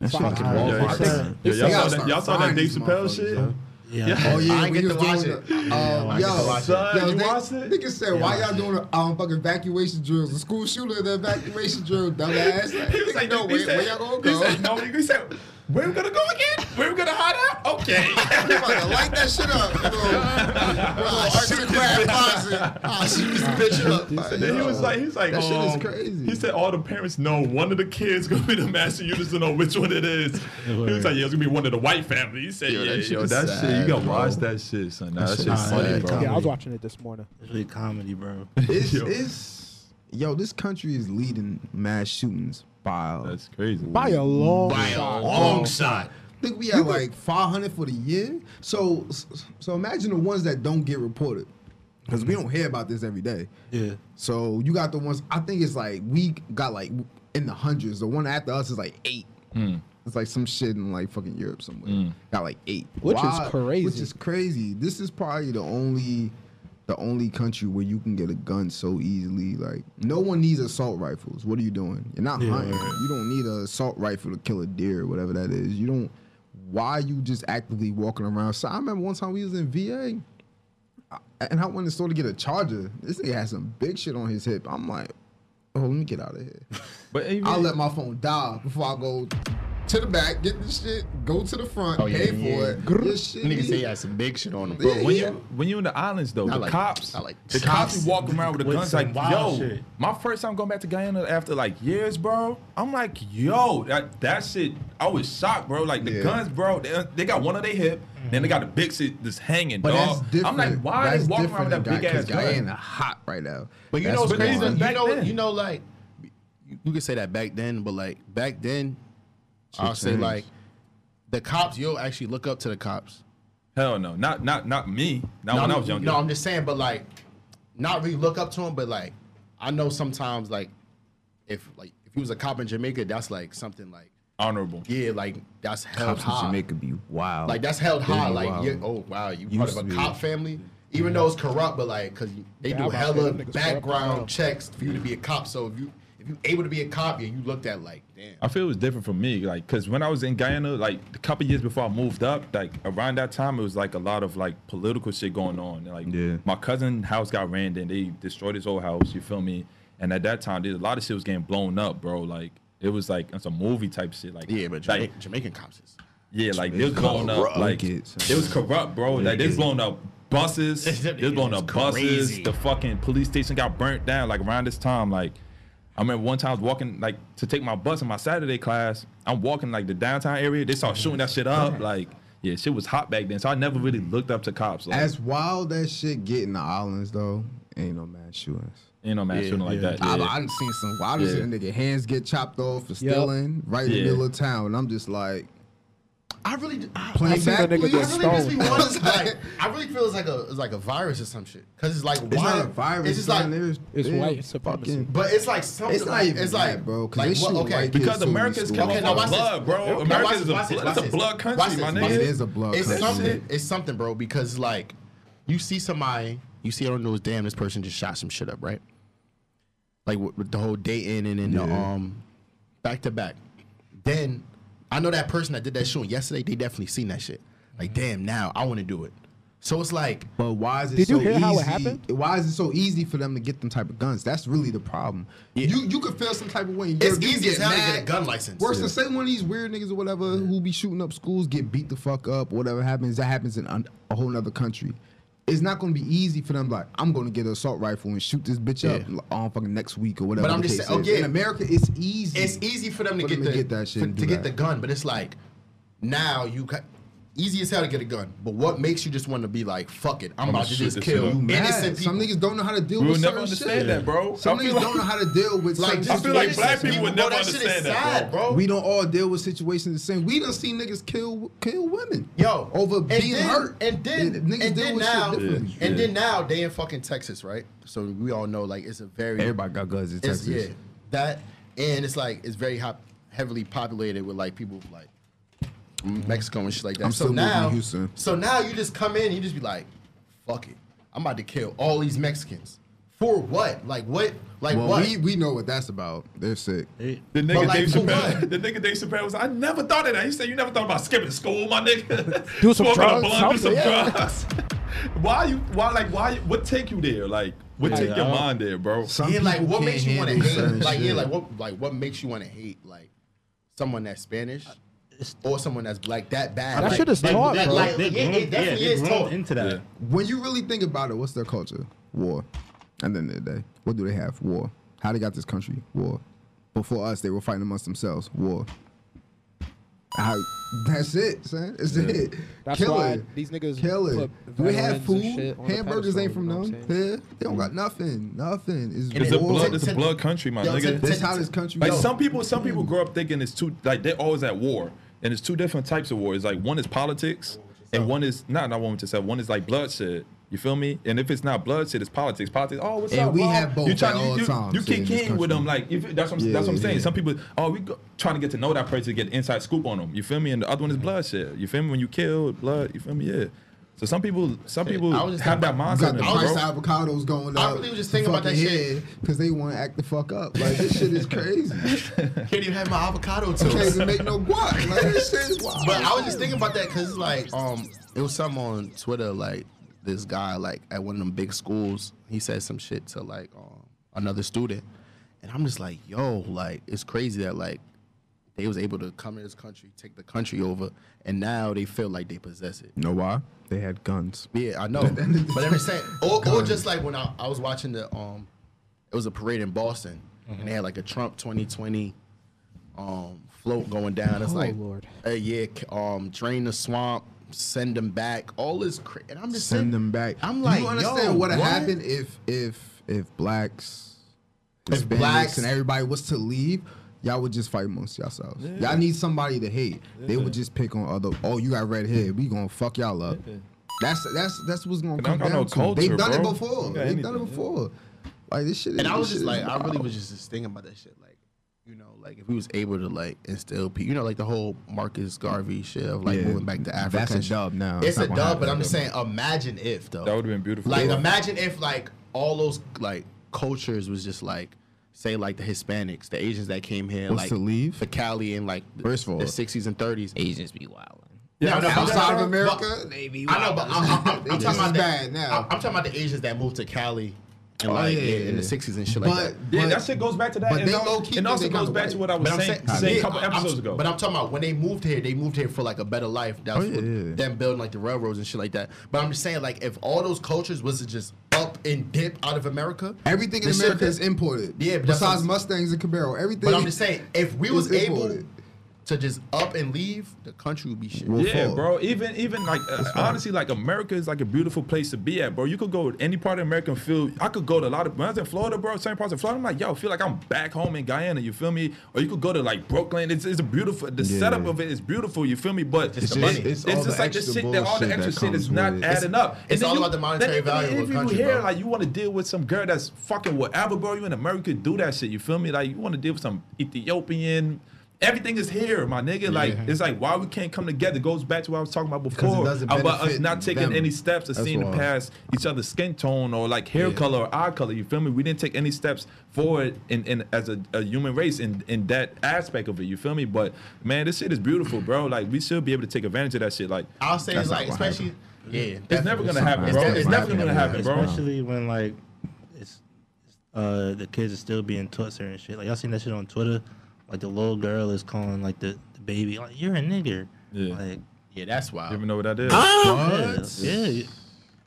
That's shit Five. like Yeah, Walmart. Yeah, I think- yeah, They y'all saw that, y'all saw that finding Dave Chappelle shit? yo. Yeah. Oh yeah, I we get was to watch it. the- Um, I get yo, watch it. Son, yo, you they- watched it? Niggas said, why y'all doing a um, fucking evacuation drills? The school shooter in the evacuation drill, dumbass. Like, He was like, no, he where, said, where y'all gonna He go? said, no, he said, where we gonna go again? Where we gonna hide out? Okay. We about to light that shit up. You know, ah, shoot crab closet. Ah, shoot this bitch up. Like, then he was like, he's like, That shit is um, crazy. He said all the parents know one of the kids gonna be the master units to know which one it is. He was like, yeah, it's gonna be one of the white family. He said, Yo, yeah, that yo, is that shit, you gotta bro. watch that shit, son. Nah, that, shit's is funny, bro. Yeah, I was watching it this morning. It's really comedy, bro. It's, Yo. it's yo, this country is leading mass shootings by. That's crazy. By a long By a shot. long shot. I think we had like 500 for the year. So, so imagine the ones that don't get reported, because we don't hear about this every day. Yeah. So you got the ones. I think it's like we got like in the hundreds. The one after us is like eight. Hmm. It's like some shit in like fucking Europe somewhere. Got like eight, Which is crazy. Which is crazy. This is probably the only, the only country where you can get a gun so easily. Like no one needs assault rifles. What are you doing? You're not Yeah, hunting. You don't need an assault rifle to kill a deer or whatever that is. You don't. Why you just actively walking around? So I remember one time we was in VA. And I went to the store to get a charger. This nigga had some big shit on his hip. I'm like, oh, let me get out of here. But even, I'll let my phone die before I go to the back, get the shit, go to the front, Oh, yeah, pay for yeah. it. This shit Niggas say be- he had some big shit on him. Yeah, when yeah. you when you in the islands though, Not the like- cops, like the cops be walking around with the guns like, yo, shit. my first time going back to Guyana after like years, bro. I'm like, yo, that that shit, I was shocked, bro. Like the Yeah. guns, bro, they, they got one on their hip, then they got the big shit just hanging, But that's dog. different. I'm like, why are that's they walking around with that different big than ass Guy- 'cause gun? Guyana hot right now. But you That's know what's crazy? You know, then. you know, like you, you could say that back then, but like back then, I'll say changed. like the cops. You'll actually look up to the cops. Hell no, not not not me. Not no, when I I'm- was younger. No, I'm just saying, but like, not really look up to him, but like, I know sometimes like, if like if he was a cop in Jamaica, that's like something like, Honorable. yeah, like that's held Cops high. in Jamaica be wild. Like that's held They high. Like, wild. yeah, oh wow, you part of a to be. cop family, even though it's corrupt, but like, cause they Yeah, do I'm about to say, hella them niggas corrupt background checks for you to be a cop. So if you if you able to be a cop, yeah, you looked at like, damn. I feel it was different for me, like, cause when I was in Guyana, like a couple years before I moved up, like around that time, it was like a lot of like political shit going on. Like, Yeah. my cousin house got ran and they destroyed his old house. You feel me? And at that time, there's a lot of shit was getting blown up, bro. Like, it was like it's a movie type shit. Like, Yeah, but like, Jamaican, Jamaican cops is. yeah, like they was blowing up, like Kids. it was corrupt, bro. Like they was blowing up buses, they was blowing up It's buses. The fucking police station got burnt down. Like around this time, like I remember one time I was walking like to take my bus in my Saturday class. I'm walking like the downtown area. They started shooting that shit up. Like yeah, shit was hot back then. So I never really looked up to cops. Like, As wild that shit get in the islands though, ain't no mass shootings. you know, man, shooting like that. I, Yeah. I done seen some wild shit. Yeah. Nigga hands get chopped off for stealing right in the middle of town, and I'm just like, I really, I, Plain I, seen a nigga I really just be stoned. like, I really feel it's like a, it's like a virus or some shit. Cause it's like, it's why? not a virus. It's just like, man. There's- It's there's white supremacy. fucking- but it's like something. It's not like, even it's that, like, bro, 'cause like they what? Okay, because kids so America's easily. come Okay, off now this. blood, bro. Now America is a, blood- it's a blood country, my watch nigga. It is a blood It's something. It's something, bro. Because like, you see somebody, you see it on the news. Damn, this person just shot some shit up, right? Like with, with the whole dating and then the Yeah. um, back to back. Then I know that person that did that shooting yesterday. They definitely seen that shit. Like, mm-hmm. damn, now I want to do it. So it's like, But why is it Did so you hear easy? how it happened? Why is it so easy for them to get them type of guns? That's really the problem. You you could feel some type of way. It's easy as hell to get a gun license. Worse Yeah. than say one of these weird niggas or whatever who be shooting up schools get beat the fuck up. Whatever happens, that happens in a whole other country. It's not going to be easy for them. Like I'm going to get an assault rifle and shoot this bitch up on fucking next week or whatever. But I'm just saying- oh, okay. In America, it's easy. it's easy for them to For get them the to get that shit for- to get that. the gun. But it's like now you easy as hell to get a gun. But what makes you just want to be like, fuck it, I'm, I'ma about to just kill shit. Mad. innocent people. Some niggas don't know how to deal We with will never understand shit. that, bro. Some niggas like- don't know how to deal with like, just I feel like black people would bro, never that shit is understand that, sad, bro. bro. We don't all deal with situations the same. We done seen niggas kill kill women. Yo, over and being then, hurt. and then niggas and deal then with now, shit differently. and Yeah. then now they in fucking Texas, right? So we all know like it's a very Everybody got guns in Texas. yeah that and it's like it's very hot, heavily populated with like people like Mexico and shit like that. I'm so still moving to now, Houston. so now you just come in, and you just be like, fuck it, I'm about to kill all these Mexicans for what? Like what? Like Well, what? we we know what that's about. They're sick. The But nigga like, Dave for Chappelle, what? the nigga Dave Chappelle was. I never thought of that. He said you never thought about skipping school, my nigga. Do some Smoking a drugs, blunt, do some something, yeah. drugs. why you? Why like why? What take you there? Like what Yeah, take your I mind there, bro? Some yeah, like people what can't makes you want to handle hate? certain Like yeah, shit. like what? Like what makes you want to hate? Like someone that's Spanish or someone that's black that bad. That like, shit is like, taught, that- bro. like, They yeah, groomed- it definitely they is groomed taught. into that. Yeah. When you really think about it, what's their culture? War. And then end the day, what do they have? War. How they got this country? War. Before us, they were fighting amongst themselves. War. I, that's it, son. It's it. That's Kill why it. these niggas Kill it. put We have food. shit on the Hamburgers ain't from you know what them. Yeah, they don't got nothing. Nothing. It's, It's a blood. It's a blood country, my Yo, nigga. take- That's how this country Like goes. some people, some people grow up thinking it's too. Like they're always at war, and it's two different types of war. It's like one is politics, and one is not not one to say One is like bloodshed. You feel me? And if it's not bloodshed, it's politics. Politics. Oh, what's And up? we bro? have both You try, at you, all you, times you in kick in with them. Like if, that's what I'm, Yeah, that's what I'm saying. yeah. Some people, oh, we go, trying to get to know that person to get inside scoop on them. You feel me? And the other one is bloodshed. You feel me? When you kill blood, you feel me? Yeah. So some people, some people I was just have that thinking mindset. got in the price of avocados going I really was just thinking about that shit. because they want to act the fuck up. Like this shit is crazy. Can't even have my avocado toast. Can't even make no guac. Like this shit is wild. But I was just thinking about that because like um, it was something on Twitter like this guy like at one of them big schools. He said some shit to like um, another student, and I'm just like, yo, like it's crazy that like they was able to come in this country, take the country over, and now they feel like they possess it. You know why? They had guns. Yeah, I know. but I'm just saying, or, or just like when I, I was watching the um, it was a parade in Boston, and they had like a Trump 2020 um float going down. It's Oh, like, Lord. uh, yeah, um, drain the swamp, send them back. All this, cra- and I'm just Send sitting- them back. I'm like, you understand yo, what would happen if if if blacks, If Hispanics, blacks- and everybody was to leave? Y'all would just fight amongst yourselves. Y'all need somebody to hate. They would just pick on other. Oh, you got red hair. We gonna fuck y'all up. That's that's that's what's gonna come don't got down no to. culture, They've done it before. They've done it anything. before. Like this shit. And I was just like, I really was just, just thinking about that shit. Like, you know, like if we was able to like instill people, you know, like the whole Marcus Garvey shit of like Yeah. moving back to Africa. That's a dub now. It's, It's a dub, but. I'm just saying, imagine if though. That would have been beautiful. Like, imagine if like all those like cultures was just like, say like the Hispanics, the Asians that came here, Was like to leave? the Cali in like the, First of all- the 60s and 30s. Asians be wildin'. Yeah, no, outside of America, they be I know, but I'm, I'm, I'm, I'm talking about as the, bad now. I'm, I'm talking about the Asians that moved to Cali and Oh, like yeah, yeah, yeah, in the 60s and shit like But- that. Yeah, but- that shit goes back to that. but and they al- low-key and also they goes kinda back to what I was saying, saying, saying a couple I'm- episodes ago. But I'm talking about when they moved here, they moved here for like a better life. That's Oh, yeah, what yeah. them building like the railroads and shit like that. But I'm just saying, like, if all those cultures was to just up and dip out of America, Everything in this America is imported. Yeah, but that's what besides Mustangs and Camaro, everything. But I'm just saying, if we was able imported. To just up and leave, the country would be shit. Well, Yeah, fall. bro. Even even like uh, honestly, like America is like a beautiful place to be at, bro. You could go to any part of America and feel. I could go to a lot of when I was in Florida, bro. Certain parts of Florida, I'm like, yo, I feel like I'm back home in Guyana. You feel me? Or you could go to like Brooklyn. It's, it's a beautiful. The Yeah. setup of it is beautiful. You feel me? But It's it's, the just, money. it's, It's all just the like the extra shit that all the bullshit extra that shit is not it. adding up. it's all you- about the monetary then even value of a if you country, hear bro. like you want to deal with some girl that's fucking whatever, bro. You in America do that shit. You feel me? Like you want to deal with some Ethiopian. Everything is here, my nigga. Like it's like why we can't come together. Goes back to what I was talking about before about us not taking them. any steps to seeing why. past each other's skin tone or like hair Yeah. color or eye color. You feel me? We didn't take any steps forward in, in as a, a human race in in that aspect of it. You feel me? But man, this shit is beautiful, bro. Like we should be able to take advantage of that shit. Like I'll say it's like, gonna especially, yeah, it's never gonna happen, bro. It's it's never definitely gonna never happen, bro. Especially when like it's uh the kids are still being taught certain shit. Like y'all seen that shit on Twitter. Like the little girl is calling like the, the baby like you're a nigger. Yeah. Like Yeah, that's why. You wild. even know what that is? What? yeah, yeah.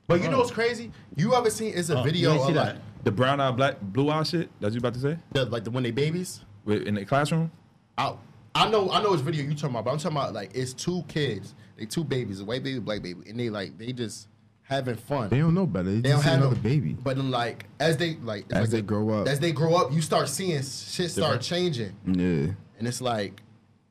But you know what's crazy? You ever seen? It's a Oh, video you ain't of like. The brown eye, black, blue eye shit. That's you about to say? the, like the when they babies. With- In the classroom? I, I know I know which video you talking about, but I'm talking about like it's two kids, they two babies, a white baby, black baby, and they like they just having fun. They don't know better. They, They just don't have another no baby. But then like as they like As like they a- grow up. as they grow up, you start seeing shit start Different. changing, Yeah. and it's like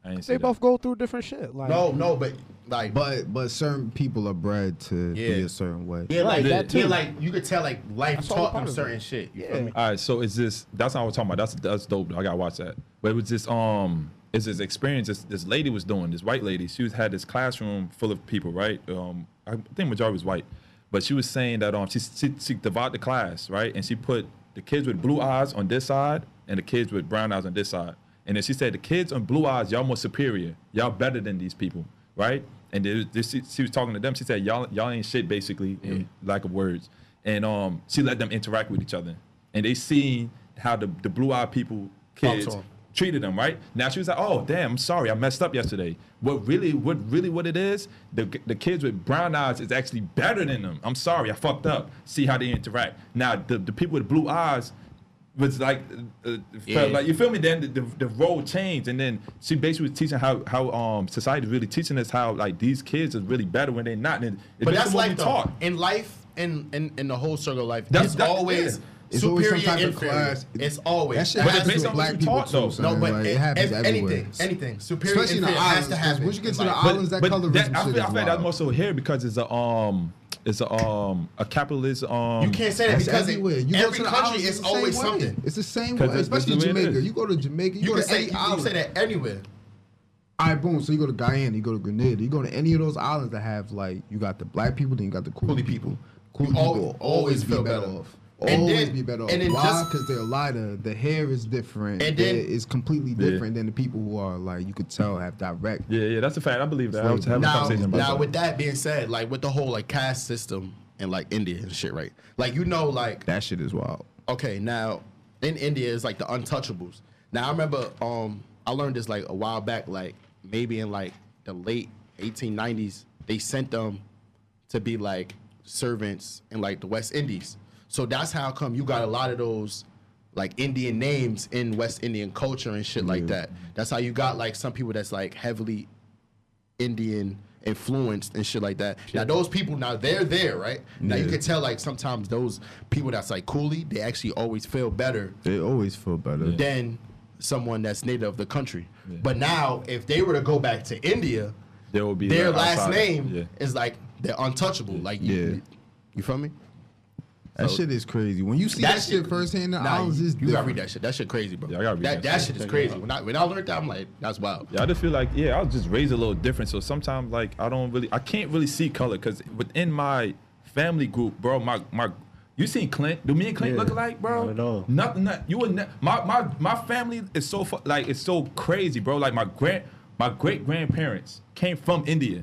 I ain't see They that. both go through different shit. Like no, no, but like But but certain people are bred to be a certain way. yeah, like Right, that yeah, too. like you could tell like life That's taught them certain it. shit. You Yeah. All right, so is this? That's not what I'm talking about. That's that's dope. I gotta watch that. But it was this um, is this experience this, this lady was doing. This white lady. She was had this classroom full of people, right? Um, I think majority was white, but she was saying that um, she she, she divided the class, right? And she put the kids with blue eyes on this side and the kids with brown eyes on this side. And then she said the kids on blue eyes, y'all more superior. Y'all better than these people, right? And there- this, she, she was talking to them. She said y'all y'all ain't shit basically, in lack of words. And um, she let them interact with each other, and they seen how the the blue eyed people kids. Treated them right. Now she was like, "Oh damn, I'm sorry, I messed up yesterday." What really, what really, what it is? The the kids with brown eyes is actually better than them. I'm sorry, I fucked up. See how they interact. Now the the people with blue eyes, was like, uh, uh, Yeah. felt like you feel me. Then the, the, the role changed, and then she basically was teaching how how um society is really teaching us how like these kids is really better when they're not. And it's But that's like taught. in life, in, in in the whole circle of life, That's- it's that- always yeah. It's always some superior type of class. It's always That shit But happens based with black people taught, too. though. no, but like, it, it happens if everywhere. anything, anything superior Especially in the inferior has islands, to 'cause happen. once you get in to the life. islands, that colorism that, I shit feel, I is feel that's more so here because it's a um it's a um a capitalist um you can't say that because everywhere. it, You go to the country islands, is it's always same way. something. It's the same way, that's- that's especially way Jamaica. You go to Jamaica, you, You go can to say any you can say that anywhere. All right, boom. So you go to Guyana, you go to Grenada, you go to any of those islands that have like you got the black people, then you got the cool Coolie people. people. Cool You people al- will always be feel better, better. off. And always then- be better off. and Why? Because they're lighter. The hair is different. And then- it's completely Yeah. different than the people who are like you could tell have direct. yeah yeah that's a fact I believe that I was having a Now, conversation about now that. with that being said, like with the whole like caste system in like India and shit, right? Like you know, like That shit is wild. okay, now in India it's like the untouchables. Now I remember um I learned this like a while back, like maybe in like the late 1890s, they sent them to be like servants in like the West Indies. So that's how come you got a lot of those like Indian names in West Indian culture and shit like that. That's how you got like some people that's like heavily Indian influenced and shit like that. Now those people now they're there, right? Now you can tell like sometimes those people that's like coolie, they actually always feel better They always feel better. than someone that's native of the country. But now if they were to go back to India, there will be their last outside- name yeah. is like they're untouchable. Like you, Yeah. you feel me? That So- shit is crazy. When you see that, shit firsthand, the nah, islands you, is you gotta read that shit. That shit crazy, bro. Yeah, I gotta read that. that That shit. shit is crazy. When I when I learned that, I'm like, that's wild. Yeah, I just feel like yeah, I was just raised a little different. So sometimes like I don't really, I can't really see color because within my family group, bro, my my, you seen Clint? Do me and Clint Yeah, look alike, bro? not at all. Nothing. Not, you would ne- my my my family is so fu- like it's so crazy, bro. Like my grand my great grandparents came from India.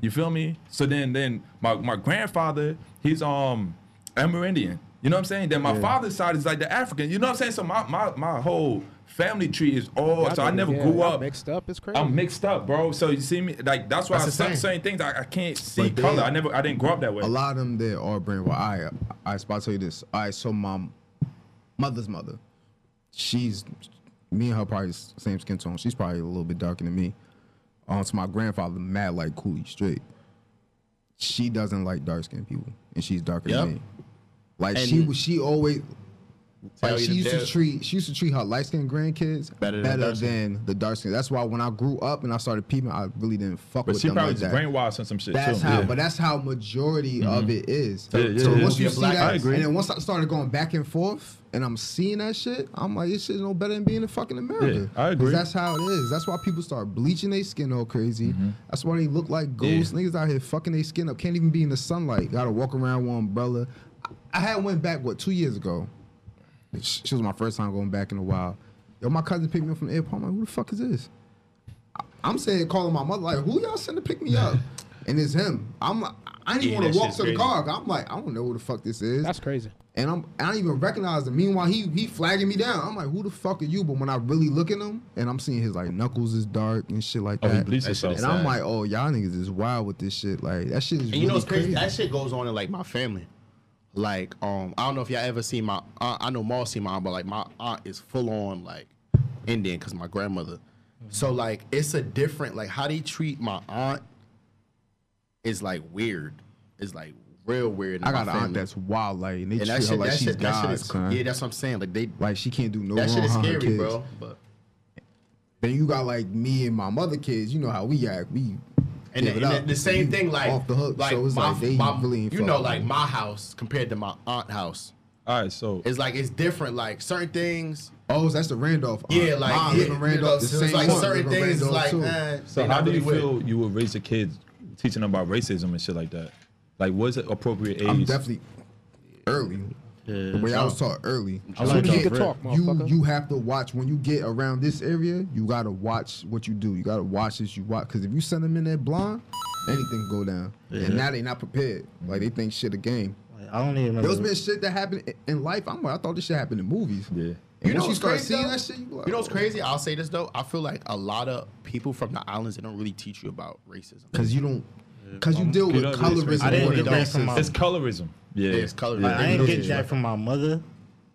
You feel me? So then then my my grandfather, he's um Amerindian. You know what I'm saying? Then my father's side is like the African. You know what I'm saying? So my my my whole family tree is all. Y'all so I never yeah, grew up. mixed up. It's crazy. I'm mixed up, bro. So you see me like that's why That's I certain, things I, I can't see But they- color. I never I didn't grow up that way. A lot of them there are brand. Well, I I spot tell you this. I so my mother's mother, she's me and her probably same skin tone. She's probably a little bit darker than me. Um, to my grandfather, mad like coolie straight. She doesn't like dark skinned people, and she's darker Yep. than me. Like And- she was, she always. Like she used to difference. treat, she used to treat her light skinned grandkids Better better, than than the dark skin. That's why when I grew up and I started peeping, I really didn't fuck but with she them probably like just that. brainwashed on some shit That's too. how, yeah. but that's how majority of it is. Yeah, yeah, so yeah. once you see black- that, I agree. and then once I started going back and forth, and I'm seeing that shit, I'm like, this shit is no better than being in fucking America. Yeah, I 'Cause agree. That's how it is. That's why people start bleaching their skin all crazy. Mm-hmm. That's why they look like ghosts. Niggas out here fucking their skin up. Can't even be in the sunlight. Got to walk around with an umbrella. I I had went back what two years ago. She she was my first time going back in a while. Yo, my cousin picked me up from the airport. I'm like, who the fuck is this? I- I'm saying, calling my mother, like, who y'all send to pick me up? and it's him. I'm, like, I didn't Yeah, even want to walk to the crazy. car. 'cause I'm like, I don't know who the fuck this is. That's crazy. and I'm, I don't even recognize him. Meanwhile, he he flagging me down. I'm like, who the fuck are you? But when I really look at him, and I'm seeing his like knuckles is dark and shit like Oh, he that. bleached That shit himself. and I'm like, oh, y'all niggas is wild with this shit. Like that shit is And really you know what's crazy? crazy. That shit goes on in like my family. Like, um, I don't know if y'all ever seen my aunt. I know Mal seen my aunt, but like my aunt is full on like Indian because my grandmother. So like it's a different like how they treat my aunt is like weird. It's like real weird. I got an aunt that's wild. Like and they and treat that her shit, like that she's shit, that shit God, is yeah. That's what I'm saying. Like they, Like she can't do no that wrong. shit is scary, kids. bro. But Then you got like me and my mother kids. You know how we act. We And, the, and the- the same We thing, like off the hook. like so it's my, like they my- really ain't you know, like my house compared to my aunt house. All right, so It's like it's different. Like certain things, me. Oh, that's the Randolph. aunt. yeah, like Mine yeah, live in you know, Randolph. The so it's same like certain things, like too. eh, so how do you really with. feel you would raise your kids teaching them about racism and shit like that? Like, what's it appropriate age? I'm definitely early. Yeah. The way I was taught early. I like you, get- Talk, you you have to watch when you get around this area. You gotta watch what you do. You gotta watch this. You watch because if you send them in there blind, anything go down. Yeah. And now they not prepared. Like they think shit a game. Like, I don't even There's been shit that happened in life. I'm like, I thought this shit happened in movies. yeah. And You know you what's start crazy, seeing though? that shit, you, like, You know what's oh. crazy? I'll say this though. I feel like a lot of people from the islands they don't really teach you about racism. Cause you don't, cause you um, deal with You don't really colorism. I didn't get than that from my. It's colorism. Yeah, Yeah, it's colorism. Like, I They ain't don't get that from my mother,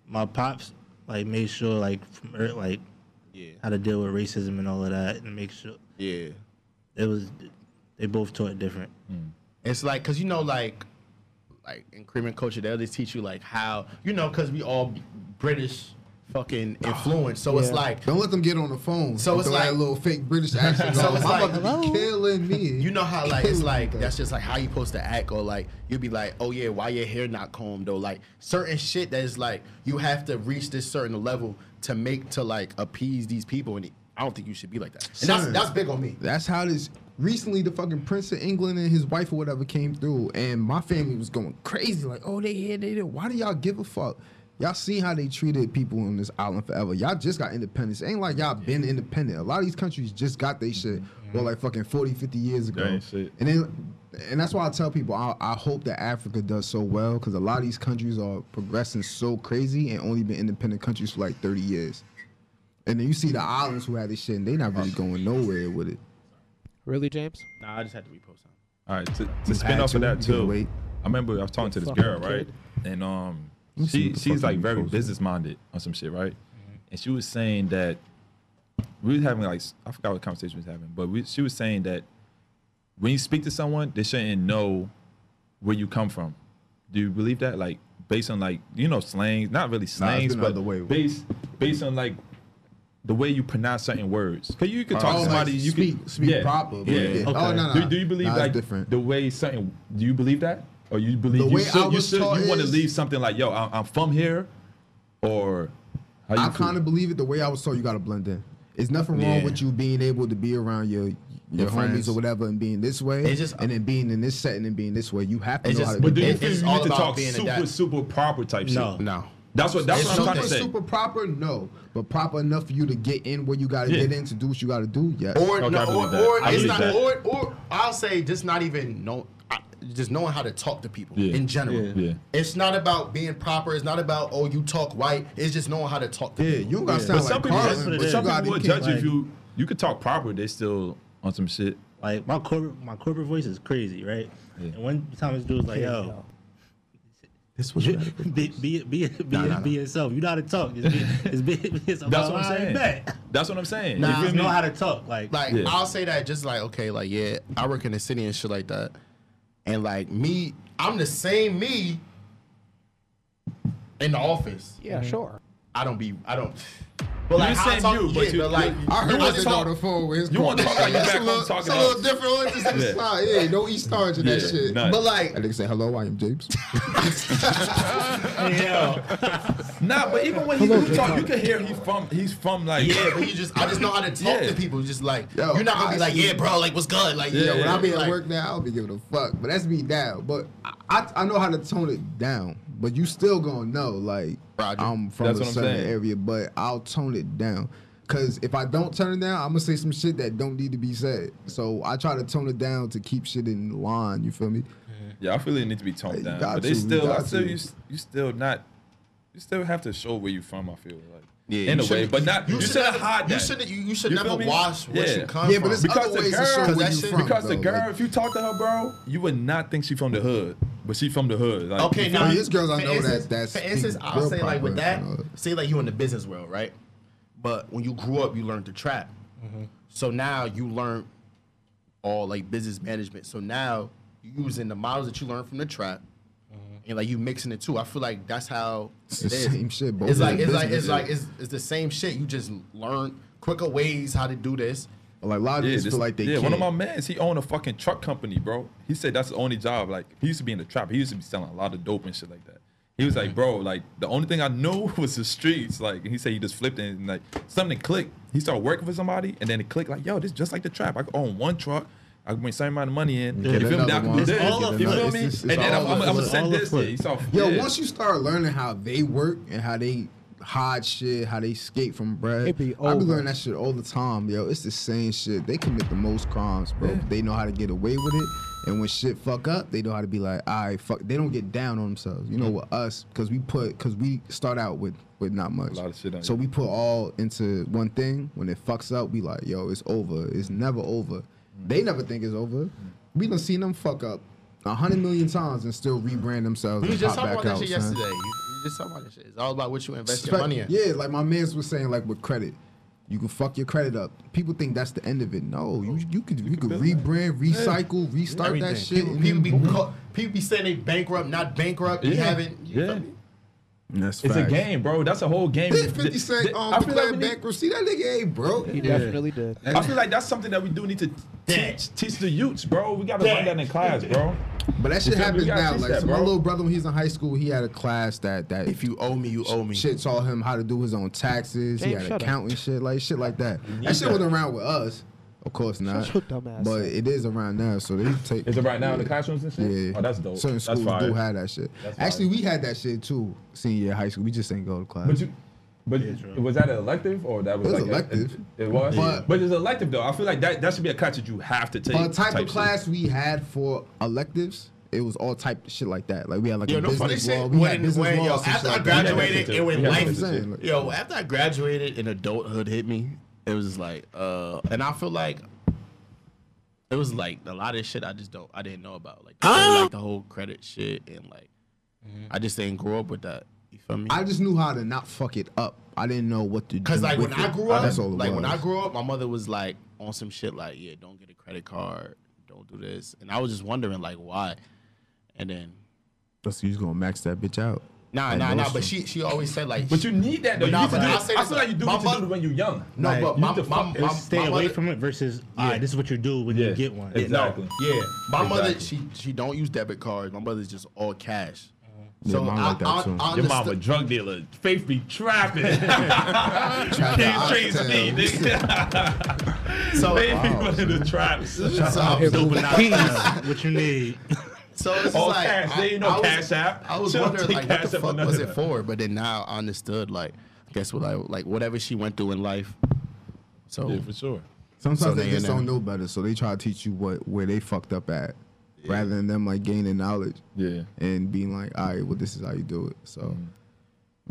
my pops. like made sure like from ear- like Yeah. how to deal with racism and all of that, and make sure Yeah. it was they both taught different. It's like, cause you know, like, like in Cream culture, they always teach you like how, you know, cause we all British fucking influence. So it's like, Don't let them get on the phone. So it's throw that like- little fake British accent. So so it's I'm like- be killing me. you know how like it's like that's just like how you supposed to act, or like you'd be like, oh yeah, why your hair not combed, or like certain shit that is like you have to reach this certain level to make to like appease these people, and I don't think you should be like that. And that's that's big on me. That's how this. Recently, the fucking Prince of England and his wife or whatever came through, and my family was going crazy. Like, oh, they here, they there. Why do y'all give a fuck? Y'all see how they treated people on this island forever. Y'all just got independence. Ain't like y'all been independent. A lot of these countries just got their shit, well, like fucking 40, 50 years ago. Dang shit. And then, and that's why I tell people I, I hope that Africa does so well because a lot of these countries are progressing so crazy and only been independent countries for like 30 years. And then you see the islands who had this shit and they not really going nowhere with it. Really, James? Nah, I just had to repost something. All right, to, to spin off of that too. wait. I remember I was talking to this girl, right? kid. And um, me see she she's like very business minded on some shit, right? Mm-hmm. And she was saying that we was having like I forgot what conversation we was having, but we, she was saying that when you speak to someone, they shouldn't know where you come from. Do you believe that? Like based on like you know slangs, not really slangs, been but the way. based based on like the way you pronounce certain words. Cause you could oh, talk Oh, to somebody, like you speak- could speak proper, Yeah. yeah. Okay. Oh, no, no. Do, do you believe Nah, it's like different. the way something? Do you believe that, or you believe The you way should? I you was should. taught You want to leave something like, "Yo, I'm, I'm from here," or how you I kind of believe it the way I was told. You got to blend in. It's nothing wrong Yeah. with you being able to be around your your, Your homies friends. or whatever and being this way, It's just- and then being in this setting and being this way. You have to know just- how to But do do you It- feel it's you all need to talk being super, super proper type No. shit? No. That's what. That's It's what I'm no- trying to super, say. super proper, no, but proper enough for you to get in where you got to Yeah. get in to do what you got to do. Yes. Or Okay, no, I or, or it's not, that. or or I'll say just not even know, I- just knowing how to talk to people Yeah. in general. Yeah. Yeah. It's not about being proper. It's not about oh you talk white. It's just knowing how to talk to yeah, people. you don't got to Yeah. sound But some like people, Carlin, that's what it but is. some people will judge you if you you could talk proper. They still on some shit. Like my corporate my corporate voice is crazy, right? Yeah. And one time this dude was like, "Yo, This was be be be be, Nah, nah, be yourself. You know how to talk. Just be, just be, be yourself." That's what I'm saying. bet. That's what I'm saying. Nah, You Just know how to talk. Like, like Yeah. I'll say that just like okay, like yeah, I work in the city and shit like that, and like me, I'm the same me in the office. Yeah, sure. I don't be, I don't. But You like the how talk, you, yeah, but you- but like you- I heard You you wanna was talk- on the phone with his you wanna partner. talk like you It's back a home little- talking It's a little different. What is this? Yeah. Nah, yeah, no East Orange in that shit. nah. but like And they say, hello, I am James. yo, Nah, but even when he do talk, you can hear he's from he's from like Yeah, but you just I just know how to talk Yeah. to people. Just like Yo, you're not gonna be like, see- yeah, bro, like what's good? Like, Yeah, yeah, When when I I be be at like, work now, I don't be giving a fuck. But that's me now. But I, I know how to tone it down. But you still gonna know, like Roger. I'm from That's a what I'm certain saying. area, but I'll tone it down. Cause if I don't turn it down, I'm gonna say some shit that don't need to be said. So I try to tone it down to keep shit in line. You feel me? Yeah, I feel it need to be toned You down. But they to, you still, I still, to. you, you still not, you still have to show where you from. I feel like, yeah, in a way, but not. You, should shouldn't never- hide You should you, you should You never wash what Yeah. you come Yeah, from. but it's Because other the ways to girl- show Cause where you from. because the girl, like- if you talk to her, bro, you would not think she from the hood, but she from the hood. Like, Okay, now mean, there's girls I know that- instance- that for instance, I'll say like with that, say like you in the business world, right? But when you grew up, you learned to trap. Mm-hmm. So now you learn all like business management. So now you using the models that you learned from the trap, mm-hmm. and like you mixing it too. I feel like that's how It's it the is. same shit, both It's like it's like it's like it's, it's the same shit. You just learn quicker ways how to do this. Like a lot of Yeah, niggas this- feel like they yeah. can't. One of my mans, he owned a fucking truck company, bro. He said that's the only job. Like he used to be in the trap. He used to be selling a lot of dope and shit like that. He was like, bro, like the only thing I knew was the streets. Like he said, he just flipped it and like something clicked. He started working for somebody, and then it clicked. Like, yo, this just like the trap. I could own one truck. I can bring same amount of money in. Get you feel me? another That could one. be It's this. all a You flip. feel It's me? just- And it's then all I'm, a I'm, I'm gonna It's send all this. flip. Yeah, he saw. Yo, once you start learning how they work and how they hide shit, how they escape from bread, It be I be over. learning that shit all the time, yo. It's the same shit. They commit the most crimes, bro. They know how to get away with it. And when shit fuck up, they know how to be like, all right, fuck. They don't get down on themselves. You know, with us, because we put, because we start out with with not much. A lot of shit on so you. we put all into one thing. When it fucks up, we like, yo, it's over. It's never over. Mm. They never think it's over. Mm. We done seen them fuck up a hundred million times and still rebrand themselves We and just pop back about that out. shit son. yesterday. You, you just talking about this shit. It's all about what you invest your money in. Yeah, like my man's was saying, like with credit, you can fuck your credit up. People think that's the end of it. No, you you could you could rebrand, recycle, restart Everything. that shit. People, people, be, boom. co- people be saying they bankrupt, not bankrupt. You haven't. You Yeah. Feel me? That's It's a game, bro. That's a whole game. Did 50 Cent Th- um, I feel like declare need- bankruptcy? That nigga ain't broke. He definitely did. I feel like that's something that we do need to teach teach the youths, bro. We gotta learn that in class, bro. But that shit feel happens now. Like that, so my little brother, when he was in high school, he had a class that that If you owe me, you owe me. shit taught him how to do his own taxes. he had accounting shit, like shit like that. That shit wasn't around with us, of course not. your dumb ass but up. it is around now, so they take. Is it right now in the classrooms and shit? Yeah. Oh, that's dope. Certain That's schools fire. do have that shit. That's Actually, fire. we had that shit too. Senior year of high school, we just didn't go to class. But you, but was that an elective or that was, It was like a- elective. it was, But- but, it's elective though. I feel like that that should be a class that you have to take. But the type, of shit. class we had for electives, it was all type of shit like that. Like we had like Yo, a no funny business shit. law. We had When, business when, law. yo, some shit after I like that. graduated, Yeah, it went yeah, life. that's what I'm saying, like- Yo, after I graduated and adulthood hit me, it was like, uh, and I feel like it was like a lot of shit I just don't, I didn't know about, like, the whole, like the whole credit shit, and like, I just didn't grow up with that. You feel me? I just knew how to not fuck it up. I didn't know what to do. Cause like with when I grew up, that's all it like was. when I grew up, my mother was like on some shit like, yeah, don't get a credit card, don't do this, and I was just wondering like why, and then That's you just gonna max that bitch out. Nah, nah, nah, but she she always said like, But you need that though. But You nah, need to but do I'll it. say I this, feel like you do my need to do mother- it when you're young. no, Like, but you my, need to my, fuck- my, Stay my away mother- from it versus, all Yeah. right, this is what you do when Yeah. you get one. It's- Exactly. No, yeah, my mother Exactly. she she don't use debit cards. My mother's just all cash. Yeah, mine like that, too. I Your mama a understood- drug dealer. Faith be trapping. Trap Can't the trace oxtail. me, nigga. So, Faith be one of the traps. so, Here, so, moving Keys, keys. what you need. so it's just All like cash. I, There ain't no I was, cash app. I was She don't wondering take like what the fuck was it for, but then now I understood like guess what I like whatever she went through in life. So Yeah, for sure. Sometimes So they they just don't know better, so they try to teach you what where they fucked up at, rather than them like gaining knowledge Yeah. and being like, all right, well this is how you do it. So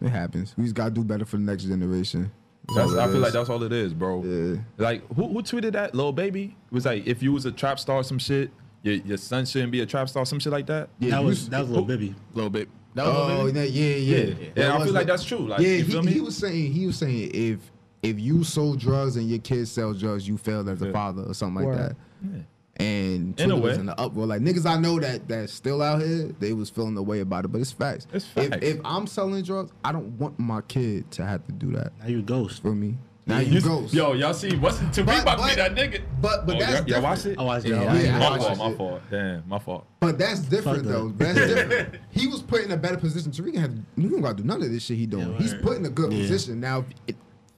Mm-hmm. it happens. We just gotta do better for the next generation. That's That's, all it I feel like that's all it is, bro. Yeah. Like who, who tweeted that? Lil Baby it was like, if you was a trap star, or some shit. Your, your son shouldn't be a trap star, some shit like that. Yeah, that was that was a little bibby. a little bit. That was a Oh, little bit. that, yeah, yeah. Yeah, yeah. I feel like that's true. Like, yeah, you feel he, me? he was saying he was saying if if you sold drugs and your kids sell drugs, you failed as a Yeah. father or something like Word. that. And In a Twitter was way. in the uproar. Like niggas I know that that's still out here, they was feeling the way about it. But it's facts. It's If, facts. if I'm selling drugs, I don't want my kid to have to do that Now you a ghost. for me. Now you, ghost. Yo, y'all see what's to me But- about to be that nigga. but- but oh, that's y'all, y'all watch different. it? Oh, I watched it. yeah, Yeah, I My watched fault, that my fault. Damn, my fault. But that's different Fuck though. that. That's different. He was put in a better position. Tariq had you don't gotta do none of this shit he doing. Yeah, He's put in a good position. Now if,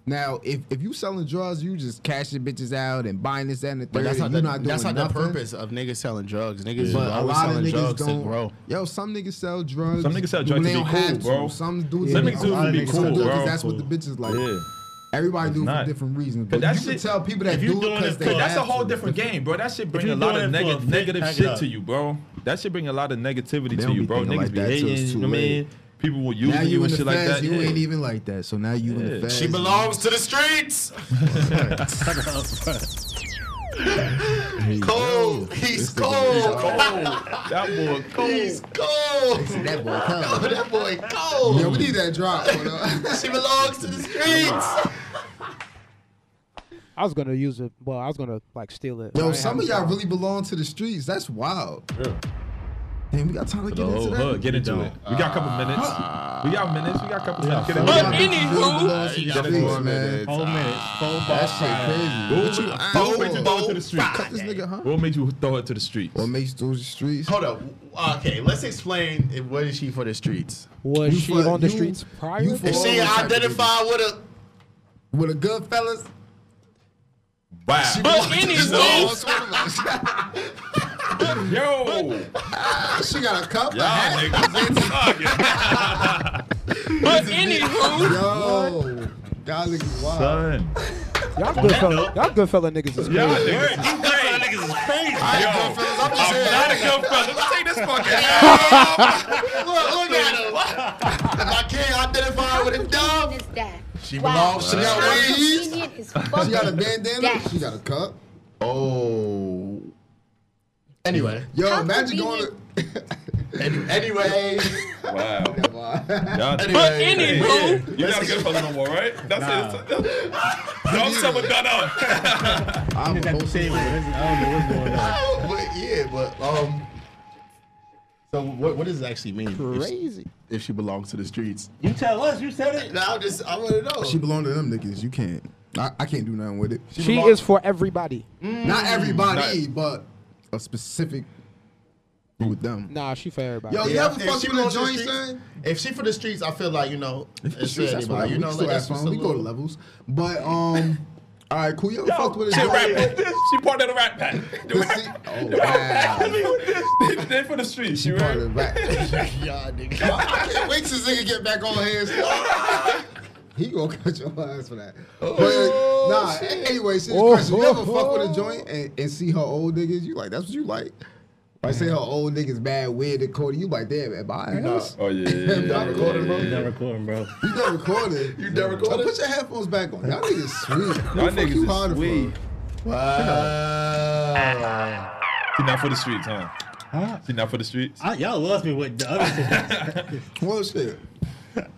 now if if you selling drugs, you just cashing bitches out and buying this that, and the But third. that's not, and the, not doing that's not nothing. the purpose of niggas selling drugs. Niggas But a always lot of selling niggas drugs to don't. grow. Yo, some niggas sell drugs. Some niggas sell when drugs they to be don't cool, have to. bro. Some do it. Some to niggas be do it to be cool, do it 'cause bro. That's what the bitches like. Yeah. Everybody It's do it for different reasons. But But that you shit- can tell people that if you do it because they for- But that's a whole to. different game, bro. That shit bring a lot of neg- a fit, negative shit to you, bro. That shit bring a lot of negativity to you, bro. thinking Niggas like be that till it's hating, you know what I mean? People will Now use you you and shit feds, like that. you yeah. ain't even like that. So now you in the Yeah. feds. She belongs to the streets. cold. He's cold. That boy cold. He's cold. That boy Oh, come. that boy cold. Yo, we need that drop. She belongs to the streets. I was gonna use it. Well, I was gonna like steal it. Yo, some of y'all it. really belong to the streets. That's wild. Damn, we got time to get into that. hood. Get into it. We got a couple ah. minutes. We got minutes. We got a couple minutes. Get into it. anywho- really belong to the got streets, four minutes. Four minutes. Four ah. That shit crazy. What you, What made you throw it to the streets? cut this nigga, huh? What made you throw it to the streets? What makes those streets? Hold up. Okay, let's explain. What is she for the streets? Was You she for- on the you- streets prior? you for- Is she all type of identified with a? With a good fellas? Wow. But anywho, Yo. She got a cup, Y'all hat. niggas. but anywho, Yo, y'all niggas wild. Son. y'all good fella. Y'all good fella niggas is Y'all crazy. niggas. niggas is crazy. Yo, I'm not a good fella. Let's take this fucking Look, look at her. If I can't identify with him, dumb. Is? She Wow. belongs to got the How streets. convenient is She got a bandana. that. She got a cup. Oh. Anyway, Yo, How imagine going to Any, anyway, Wow. Y'all, But anywho, you're not a good fella no more, right? That's it. Don't someone done up. I'm At the both table. I don't know what's going on. but yeah, but um. So what what does it actually mean? if she- Crazy. If she belongs to the streets. You tell us. You said it. Now I'm just I want to know. She belong to them niggas. You can't. I, I can't do nothing with it. She belong- is for everybody. Not everybody, but a specific with them. Nah, she for everybody. Yo, you ever if fuck she with a the joint, streets- son? If she for the streets, I feel like you know. It's Streets, shit, that's but, you we know, like, still that's have just fun. a We go to levels. But um, all right, cool. You ever fucked with a She a rat joint? She part of the rat pack. See? Oh wow. They for the streets. She You part right? of the back. Yeah, nigga. I can't wait till this nigga get back on hands. He gonna cut your ass for that. Oh, but Oh, nah, anyway, serious Oh, question. You ever oh, fuck with oh. a joint and, and see her old niggas? You like, that's what you like? If I say her old niggas bad, weird, and Cody, you like, damn, am I ass? Oh yeah. yeah, You yeah, done yeah, recording, bro? You done recording, bro. You done recording. You done recording? Put your headphones back on. Y'all niggas sweet. Y'all What the fuck niggas you is sweet. for? Wow. She not for the streets, huh? Huh? She not for the streets. I, y'all lost me with the other shit. Well, shit.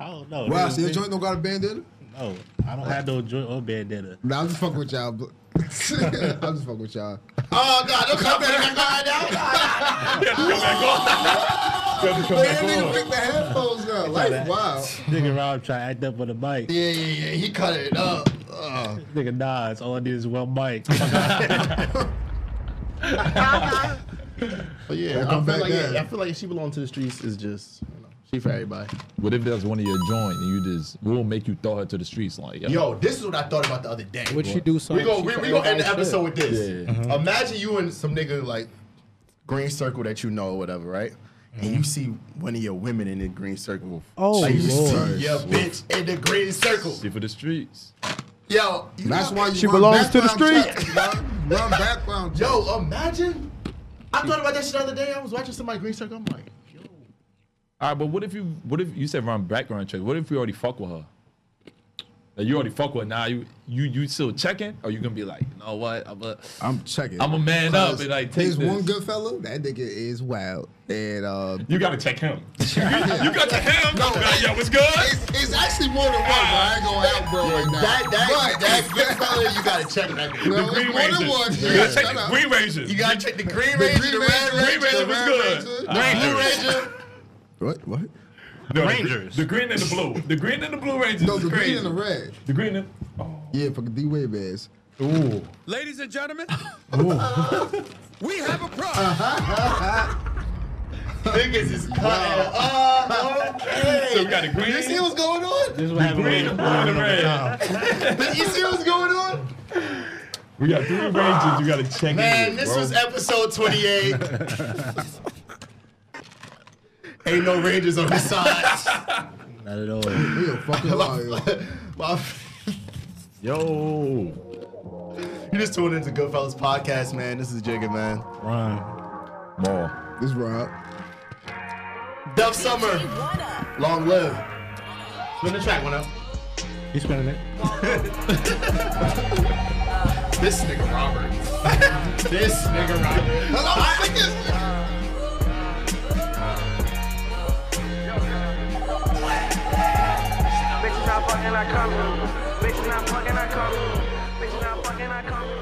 I don't know. Wow, Niggas so your joint don't got a bandana? No, I don't have no joint or bandana. Nah, I'm just fucking with y'all. but- I'm just fucking with y'all. Oh God! Don't come back on now. Man, nigga pick the headphones up. Like, wow. Nigga Rob try to act up on the mic. Yeah, yeah, yeah. He cut it up. Uh. Nigga Nas, all I need is one mic. But yeah, I come feel back like yeah, I feel like if she belongs to the streets is just you know, she for everybody. What if that's one of your joint and you just we'll make you throw her to the streets like yo? Yo, this is what I thought about the other day. Would she do We something? go we, for we gonna end the everybody episode with this. Yeah. Mm-hmm. Imagine you and some nigga like green circle that you know or whatever, right? And mm-hmm. you see one of your women in the green circle. Oh, like you Lord. see your bitch in the green circle. She for the streets. Yo, you That's know- why you She belongs to the background street. Run background. Yo, imagine. I thought about that shit the other day. I was watching somebody green circle. I'm like, yo. All right, but what if you what if you said run background check? What if you already fuck with her? Like you already fuck with her now. You you you still checking, or you gonna be like, you know what? I'm a I'm checking. I'm a man up and like take There's this. one good fella. That nigga is wild. And uh, You gotta check him. you got to him. No, Like, yo, what's good? it's, it's actually more than one, bro. I ain't gonna out, bro, right now. That that that good fella, you gotta check that nigga. No, Green it's more than Rangers. one. You Yeah, gotta check the. Green Rangers. You gotta check the green The ranger, Green the red Ranger, ranger, Ranger the was Red good. Ranger. blue ranger. What? What? No, Rangers. The, green and the blue. The green and the blue Rangers. No, is the crazy. green and the red. The green and oh. Yeah, fucking D Wave ass. Ladies and gentlemen, we have a problem. Niggas is cutting up. Ah, okay. So we got the green. You see what's going on? This is what happened green, the blue, and the red. You see what's going on? We got three Rangers. You gotta check in Man, with, this bro. was episode 28. Ain't no Rangers on his side. Not at all. We a fucking liar. My- Yo. you just tuned into Goodfellas podcast, man. This is Jigga, man. Run. More. This is Rob. Dove Summer, long live. Spin the track one up. He's spinning it. This nigga Robert. this nigga Robert. Fucking, I come. Bitch not fucking, I come. Bitch not fucking, I come.